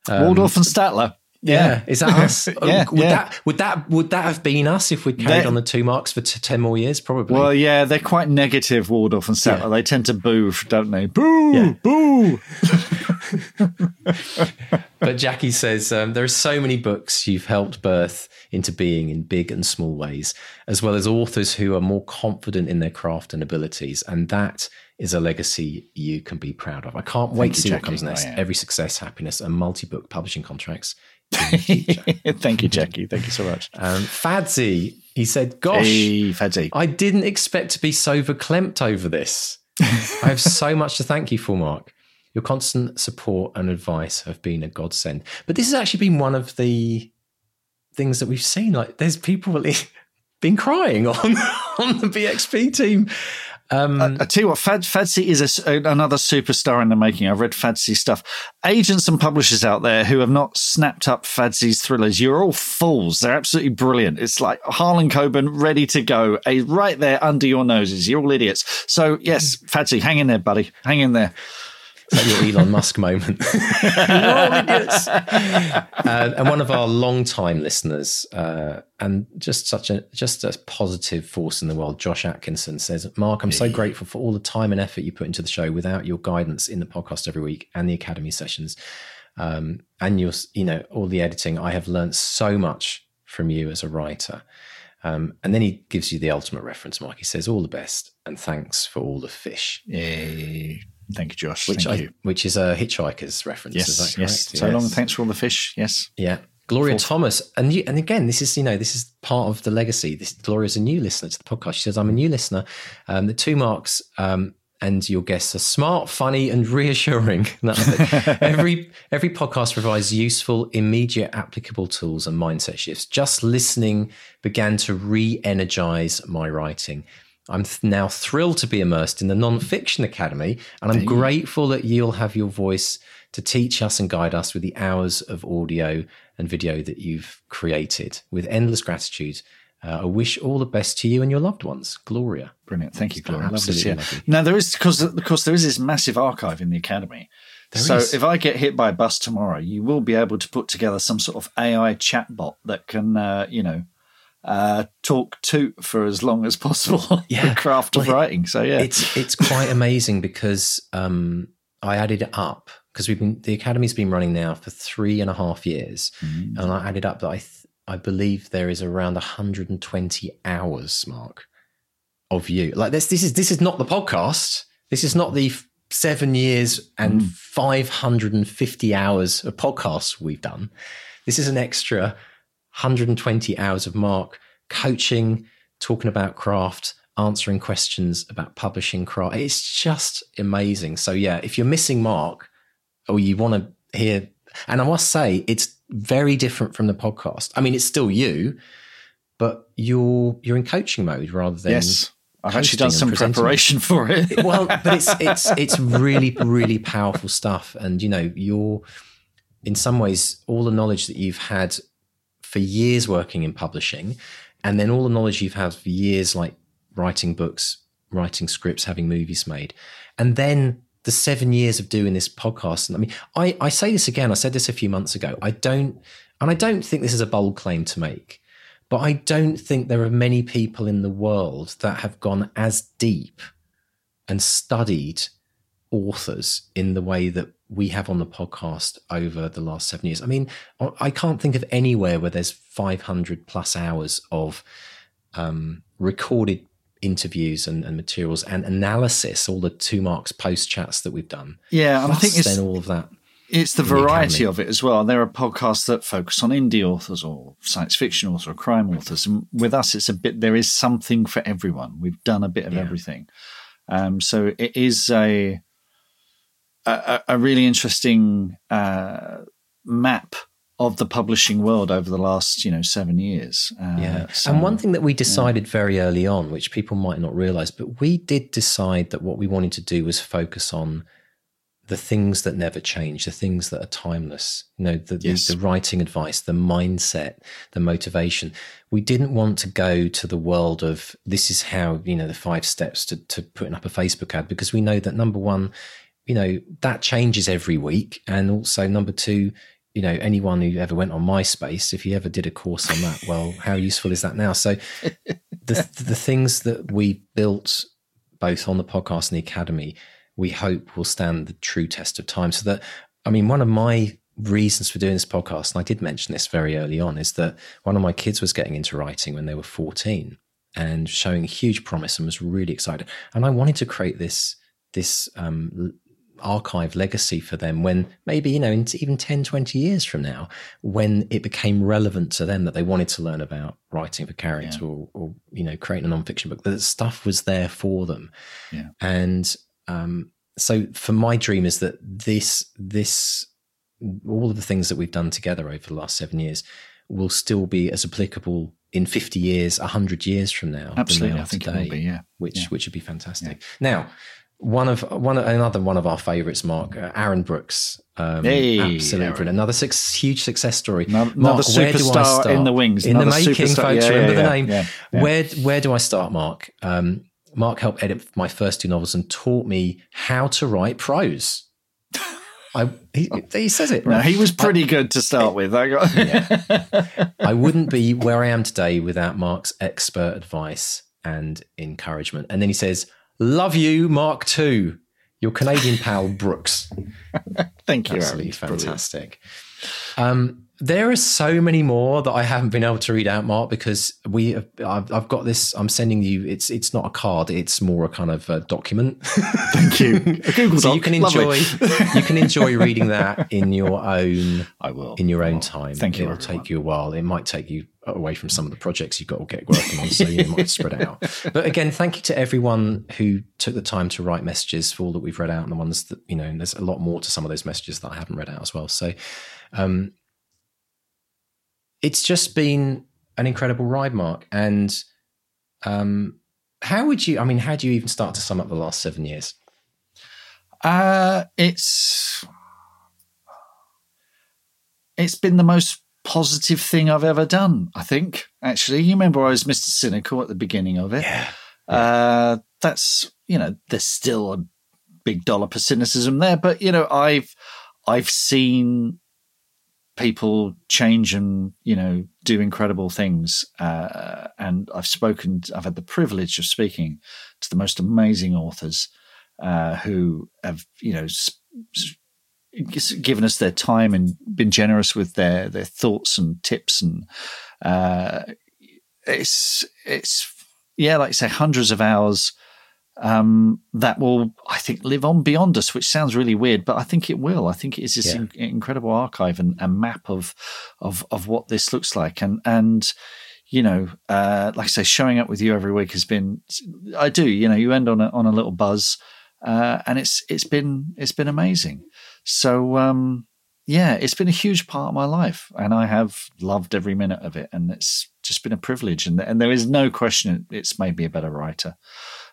Um, Waldorf and Statler. Yeah, is that us? Yeah, would yeah. that would that would that have been us if we carried They- on the two marks for t- ten more years? Probably. Well, yeah, they're quite negative, Waldorf and Statler. Yeah. They tend to boo, don't they? Boo, Yeah. boo. but Jackie says um, there are so many books you've helped birth into being in big and small ways, as well as authors who are more confident in their craft and abilities, and that is a legacy you can be proud of. I can't wait to see what comes next. Oh, yeah. Every success, happiness, and multi-book publishing contracts. In the future. Thank you, Jackie. Thank you so much. um, Fadsy, he said, "Gosh, Hey, Fadzi. I didn't expect to be so verklempt over this. I have so much to thank you for, Mark. Your constant support and advice have been a godsend. But this has actually been one of the things that we've seen. Like, there's people really been crying on on the BXP team. Um, I tell you what, Fad, Fadsy is a another superstar in the making. I've read Fadsy's stuff. Agents and publishers out there who have not snapped up Fadsy's thrillers, you're all fools. They're absolutely brilliant. It's like Harlan Coben ready to go, eh, right there under your noses. You're all idiots. So, yes, Fadsy, hang in there, buddy. Hang in there. It's like your Elon Musk moment. You're all idiots. Uh, and one of our long-time listeners, uh, and just such a just a positive force in the world, Josh Atkinson says, "Mark, I'm so grateful for all the time and effort you put into the show. Without your guidance in the podcast every week and the academy sessions, um, and your you know all the editing, I have learned so much from you as a writer." Um, and then he gives you the ultimate reference, Mark. He says, "All the best and thanks for all the fish." Yeah. Thank you, Josh. which Thank I, you. which is a hitchhiker's reference. is Yes, yes. So long. Thanks for all the fish. Yes. Yeah, Gloria Thomas, and you, and again, this is you know this is part of the legacy. This Gloria's a new listener to the podcast. She says, "I'm a new listener. Um, the two marks." Um, and your guests are smart, funny, and reassuring. Every every podcast provides useful, immediate, applicable tools and mindset shifts. Just listening began to re-energize my writing. I'm th- now thrilled to be immersed in the Non-Fiction Academy, and I'm grateful that you'll have your voice to teach us and guide us with the hours of audio and video that you've created. With endless gratitude, uh, I wish all the best to you and your loved ones. Gloria. Brilliant. Thank you, Gloria. Lovely to Absolutely see you. Now there is because of course there is this massive archive in the academy. There so is. if I get hit by a bus tomorrow, you will be able to put together some sort of AI chatbot that can, uh, you know, uh, talk to for as long as possible. Yeah. the craft of Well, writing. So yeah, It's it's quite amazing because um, I added it up because we've been the academy's been running now for three and a half years, Mm. and I added up that I th- I believe there is around 120 hours, Mark, of you. Like this this is this is not the podcast. This is not the f- seven years and 550 hours of podcasts we've done. This is an extra 120 hours of Mark coaching, talking about craft, answering questions about publishing craft. It's just amazing. So yeah, if you're missing Mark or you want to hear, and I must say it's very different from the podcast. I mean, it's still you, but you're you're in coaching mode rather than yes, I've actually done some preparation for it. well, but it's it's it's really really powerful stuff, and you know you're in some ways all the knowledge that you've had for years working in publishing, and then all the knowledge you've had for years like writing books, writing scripts, having movies made, and then the seven years of doing this podcast. And I mean, I, I say this again. I said this a few months ago. I don't, and I don't think this is a bold claim to make, but I don't think there are many people in the world that have gone as deep and studied authors in the way that we have on the podcast over the last seven years. I mean, I can't think of anywhere where there's 500 plus hours of um, recorded interviews and, and, materials and analysis, all the two marks post chats that we've done. Yeah, and I think it's all of that. It's the variety of it as well. There are podcasts that focus on indie authors or science fiction authors or crime authors. And with us, it's a bit, there is something for everyone. We've done a bit of yeah. everything. Um, so it is a, a, a really interesting uh, map of the publishing world over the last you know seven years. Uh, yeah, so, and one thing that we decided yeah. very early on, which people might not realize, but we did decide that what we wanted to do was focus on the things that never change, the things that are timeless. You know, the, yes. the, the writing advice, the mindset, the motivation. We didn't want to go to the world of this is how you know the five steps to to putting up a Facebook ad because we know that number one you know that changes every week. And also number two you know anyone who ever went on myspace if you ever did a course on that well how useful is that now? So the the things that we built both on the podcast and the academy we hope will stand the true test of time. So that i mean one of my reasons for doing this podcast and i did mention this very early on is that one of my kids was getting into writing when they were 14 and showing huge promise and was really excited. And i wanted to create this this um, archive legacy for them when maybe, you know, in even 10, 20 years from now, when it became relevant to them that they wanted to learn about writing for character yeah. or, or, you know, creating a nonfiction book, that stuff was there for them. Yeah. And um, so for my dream is that this, this, all of the things that we've done together over the last seven years will still be as applicable in 50 years, 100 years from now. Absolutely. I think today, it will be, yeah. Which, yeah. which would be fantastic. Yeah. Now, one of one another one of our favorites, Mark uh, Aaron Brooks. Um, hey, absolutely brilliant. Another six, huge success story. Another, Mark, superstar in the wings, in the making, superstar. folks. Yeah, remember yeah, the name. Yeah, where where do I start, Mark? Um, Mark helped edit my first two novels and taught me how to write prose. I he, he says it. Right? No, he was pretty I, good to start with. I got. yeah. I wouldn't be where I am today without Mark's expert advice and encouragement. And then he says, "Love you, Mark too." your Canadian pal Brooks. Thank you, Absolutely Aaron. fantastic. Um, there are so many more that I haven't been able to read out, Mark, because we have, I've, I've, got this. I'm sending you. It's it's not a card. It's more a kind of a document. Thank you. A Google so you can enjoy you can enjoy reading that in your own. I will in your own time. Thank you. It'll everyone. take you a while. It might take you away from some of the projects you've got to get working on, so you might spread it out. But again, thank you to everyone who took the time to write messages for all that we've read out, and the ones that you know. And there's a lot more to some of those messages that I haven't read out as well. So. Um, it's just been an incredible ride, Mark. And um, how would you? I mean, how do you even start to sum up the last seven years? Uh, it's it's been the most positive thing I've ever done. I think actually, you remember I was Mister Cynical at the beginning of it. Yeah. Uh, that's you know, there's still a big dollop of cynicism there, but you know, I've I've seen people change and you know do incredible things. Uh, and i've spoken i've had the privilege of speaking to the most amazing authors uh, who have you know given us their time and been generous with their their thoughts and tips and uh, it's it's yeah like I say hundreds of hours um, that will, I think, live on beyond us, which sounds really weird, but I think it will. I think it is this yeah. in- incredible archive and, and, map of, of of what this looks like, and and you know, uh, like I say, showing up with you every week has been. I do, you know, you end on a on a little buzz, uh, and it's it's been it's been amazing. So um, yeah, it's been a huge part of my life, and I have loved every minute of it, and it's just been a privilege, and and there is no question it's made me a better writer.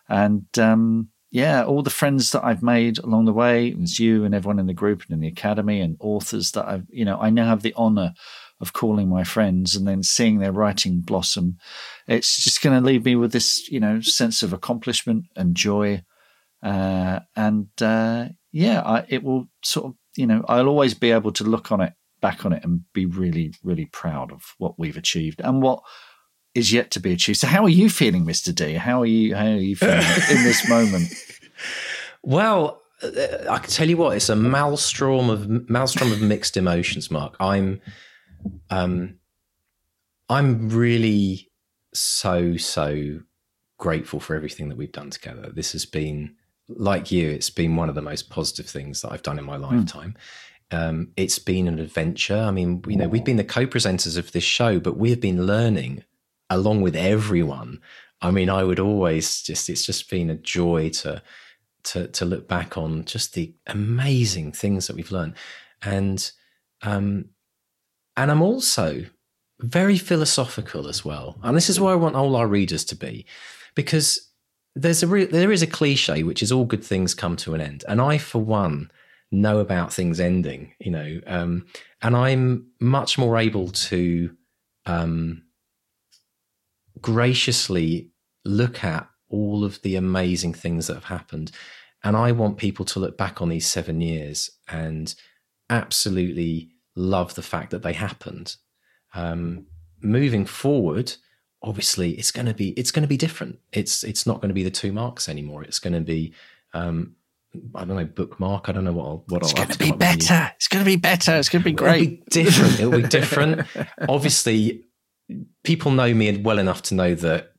And um, yeah, all the friends that I've made along the way, it was you and everyone in the group and in the academy and authors that I've, you know, I now have the honor of calling my friends and then seeing their writing blossom. It's just going to leave me with this, you know, sense of accomplishment and joy. Uh, and uh, yeah, I, it will sort of, you know, I'll always be able to look on it, back on it, and be really, really proud of what we've achieved and what is yet to be achieved. So, how are you feeling, Mister D? How are you? How are you feeling in this moment? Well, uh, I can tell you what, it's a maelstrom of maelstrom of mixed emotions, Mark. I'm, um, I'm really so so grateful for everything that we've done together. This has been like you. It's been one of the most positive things that I've done in my lifetime. Um, it's been an adventure. I mean, you know, we've been the co-presenters of this show, but we have been learning along with everyone. I mean, I would always just it's just been a joy to to to look back on just the amazing things that we've learned. And um and I'm also very philosophical as well. And this is where I want all our readers to be because there's a re- there is a cliche which is all good things come to an end. And I for one know about things ending, you know. Um and I'm much more able to um graciously look at all of the amazing things that have happened. And I want people to look back on these seven years and absolutely love the fact that they happened. Um, moving forward, obviously, it's going to be it's going to be different. It's it's not going to be the two marks anymore. It's going to be um, I don't know bookmark. I don't know what I'll, what It's I'll going to be up with a new- better. It's going to be better. It's going to be great. It'll be different. It'll be different. Obviously, people know me well enough to know that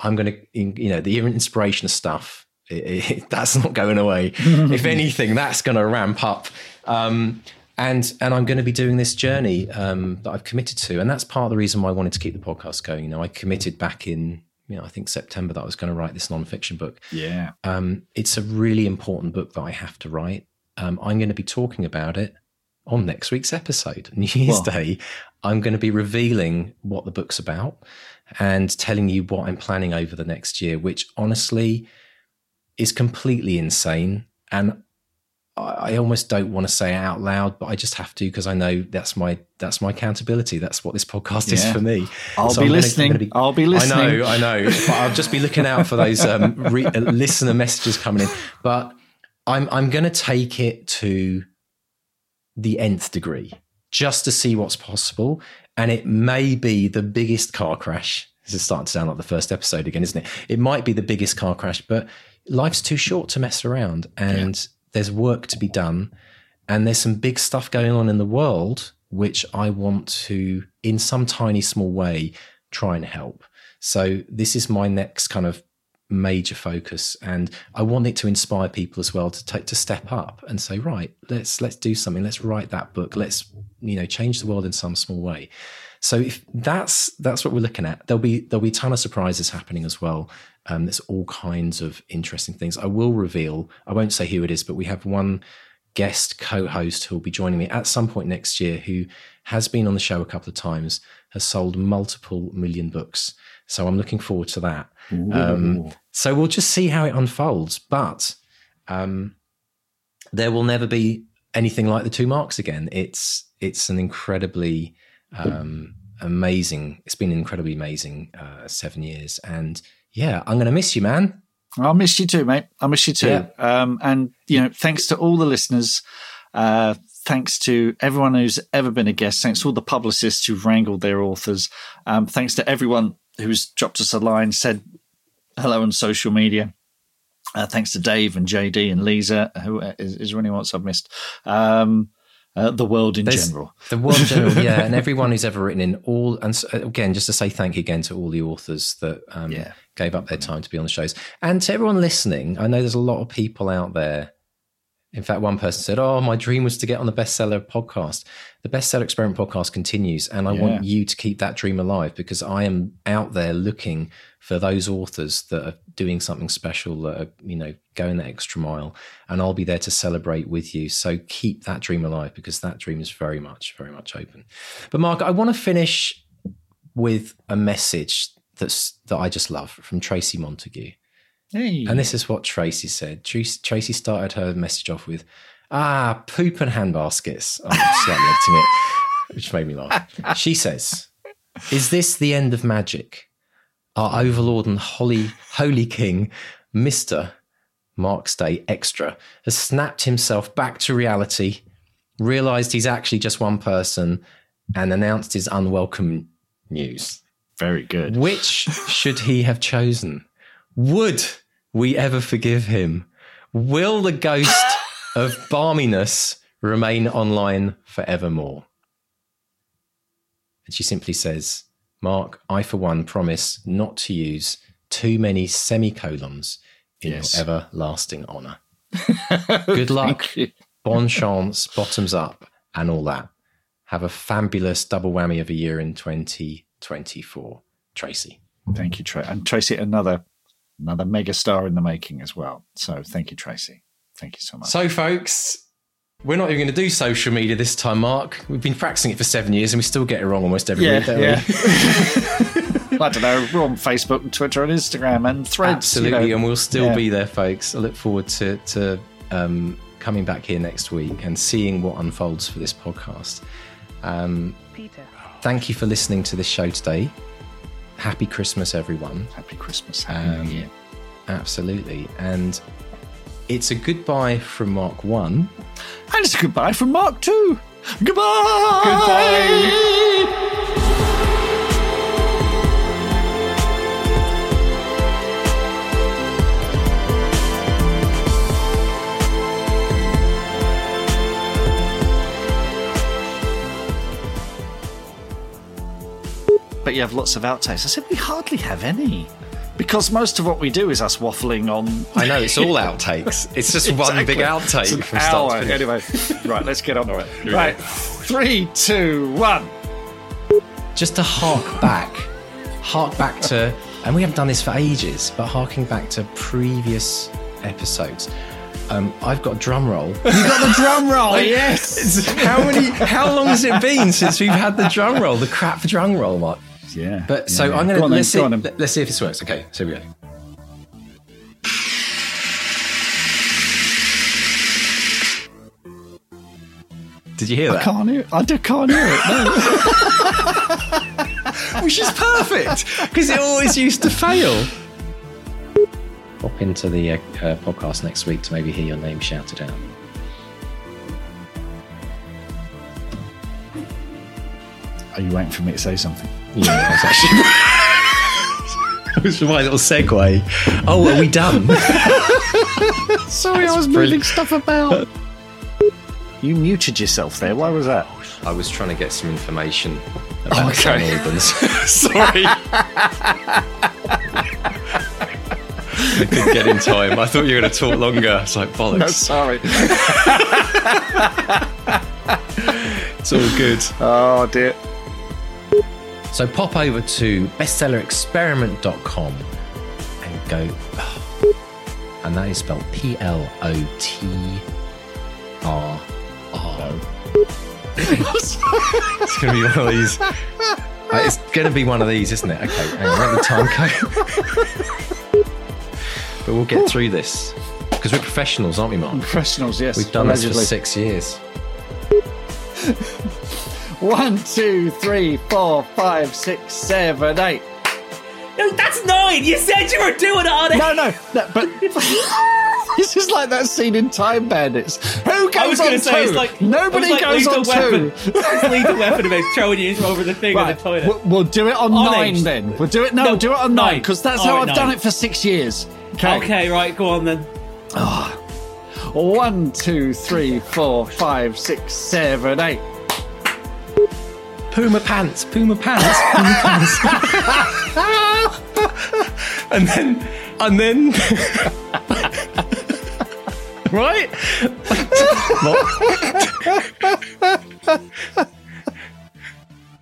I'm going to, you know, the inspiration stuff. It, it, that's not going away. if anything, that's going to ramp up. Um, and and I'm going to be doing this journey um, that I've committed to, and that's part of the reason why I wanted to keep the podcast going. You know, I committed back in, you know, I think September that I was going to write this nonfiction book. Yeah. Um, it's a really important book that I have to write. Um, I'm going to be talking about it on next week's episode, New Year's Day. I'm going to be revealing what the book's about and telling you what I'm planning over the next year, which honestly is completely insane. And I I almost don't want to say it out loud, but I just have to because I know that's my that's my accountability. That's what this podcast is for me. I'll So be I'm gonna- listening. gonna be- I'll be listening. I know, I know. But I'll just be looking out for those um, re- uh, listener messages coming in. But I'm I'm going to take it to the nth degree just to see what's possible, and it may be the biggest car crash. This is starting to sound like the first episode again, isn't it? It might be the biggest car crash, but life's too short to mess around, and there's work to be done, and there's some big stuff going on in the world which I want to, in some tiny small way, try and help. So this is my next kind of major focus, and I want it to inspire people as well to take to step up and say, right, let's let's do something. Let's write that book. Let's you know change the world in some small way. So if that's that's what we're looking at, there'll be there'll be a ton of surprises happening as well. Um, there's all kinds of interesting things. I will reveal. I won't say who it is, but we have one guest co-host who will be joining me at some point next year who has been on the show a couple of times has sold multiple million books so i'm looking forward to that um, so we'll just see how it unfolds but um, there will never be anything like the two marks again it's it's an incredibly um, amazing it's been an incredibly amazing uh, seven years and yeah i'm gonna miss you man I'll miss you too, mate. I'll miss you too. Yeah. Um, and you know, thanks to all the listeners. Uh, thanks to everyone who's ever been a guest. Thanks to all the publicists who've wrangled their authors. Um, thanks to everyone who's dropped us a line, said hello on social media. Uh, thanks to Dave and JD and Lisa. Who is, is there anyone else I've missed? Um, uh, the world in There's- general. The world in general, yeah, and everyone who's ever written in all, and s- again, just to say thank you again to all the authors that um, Yeah. gave up their time to be on the shows, and to everyone listening. I know there's a lot of people out there. In fact, one person said, "Oh, my dream was to get on the bestseller podcast." The bestseller experiment podcast continues, and I want you to keep that dream alive because I am out there looking for those authors that are doing something special, that are you know going the extra mile, and I'll be there to celebrate with you. So keep that dream alive because that dream is very much, very much open. But Mark, I want to finish with a message that's that I just love from Tracy Montague. Hey. And this is what Tracy said. Tracy Tracy started her message off with, ah, poop and hand baskets. I'm slightly editing it, which made me laugh. She says, Is this the end of magic? Our overlord and holy, holy king, Mr. Mark Stay Extra, has snapped himself back to reality, realized he's actually just one person, and announced his unwelcome news. Very good. Which should he have chosen? Would we ever forgive him? Will the ghost of balminess remain online forevermore? And she simply says, Mark, I for one promise not to use too many semicolons in Yes. your everlasting honour. Good luck, bon chance, bottoms up, and all that. Have a fabulous double whammy of a year in 2024. Tracy. Thank you, Tracy. And Tracy, another another mega star in the making as well. So thank you, Tracy. Thank you so much. So, folks, we're not even going to do social media this time, Mark. We've been practicing it for seven years and we still get it wrong almost every yeah, week, don't yeah. we? I don't know. We're on Facebook and Twitter and Instagram and Threads. Absolutely, you know. and we'll still Yeah. be there, folks. I look forward to, to um, coming back here next week and seeing what unfolds for this podcast. Um, thank you for listening to this show today. Happy Christmas, everyone. Happy Christmas. Happy Um, New Year. Absolutely. And it's a goodbye from Mark 1. And it's a goodbye from Mark 2. Goodbye. Goodbye. But you have lots of outtakes. I said we hardly have any. Because most of what we do is us waffling on I know, it's all outtakes. It's just one big outtake It's an from start to finish. Anyway, right, let's get on to it. go. Right, three, two, one. just to hark back, hark back to, and we haven't done this for ages, but harking back to previous episodes. Um, I've got a drum roll. You got the drum roll, yes. How many? How long has it been since we've had the drum roll? The crap drum roll, Mark. Yeah. But so yeah. I'm gonna on let's see. go on let- Let's see if this works. Okay, so here we go. Did you hear that? I that? can't hear it. I can't hear it. No. Which is perfect because it always used to fail. Pop into the uh, uh, podcast next week to maybe hear your name shouted out. Are you waiting for me to say something? Yeah, that was actually. It was my little segue. Oh, are we done? Sorry, I was moving stuff about. You muted yourself there. Why was that? I was trying to get some information oh, about Oh, okay. St Albans. Sorry. I couldn't get in time. I thought you were going to talk longer. It's like bollocks. No, sorry. It's all good. Oh dear. So pop over to bestsellerexperiment.com and go. And that is spelled P L O T R R. It's going to be one of these. Uh, It's going to be one of these, isn't it? Okay, hang on, me time code. but we'll get through this because we're professionals, aren't we, Mark? Professionals, yes. We've done this for six years. One, two, three, four, five, six, seven, eight. No, that's nine. You said you were doing it on it. No, no, no but this is like that scene in Time Bandits. Who goes I was on say two? like Nobody like goes on weapon. two. it's lethal weapon about throwing you over the thing Right, in the toilet. we'll, we'll do it on, On nine eight. then. We'll do it. No, No, we'll do it on nine. nine because that's All how I've done it for six years. Okay. okay, right, go on then. Ah. One, two, three, four, five, six, seven, eight. Puma pants, Puma pants, Puma pants. and then, and then, right?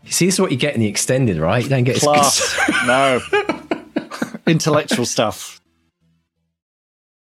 you see, this is what you get in the extended, right? You don't get Class. no. Intellectual stuff.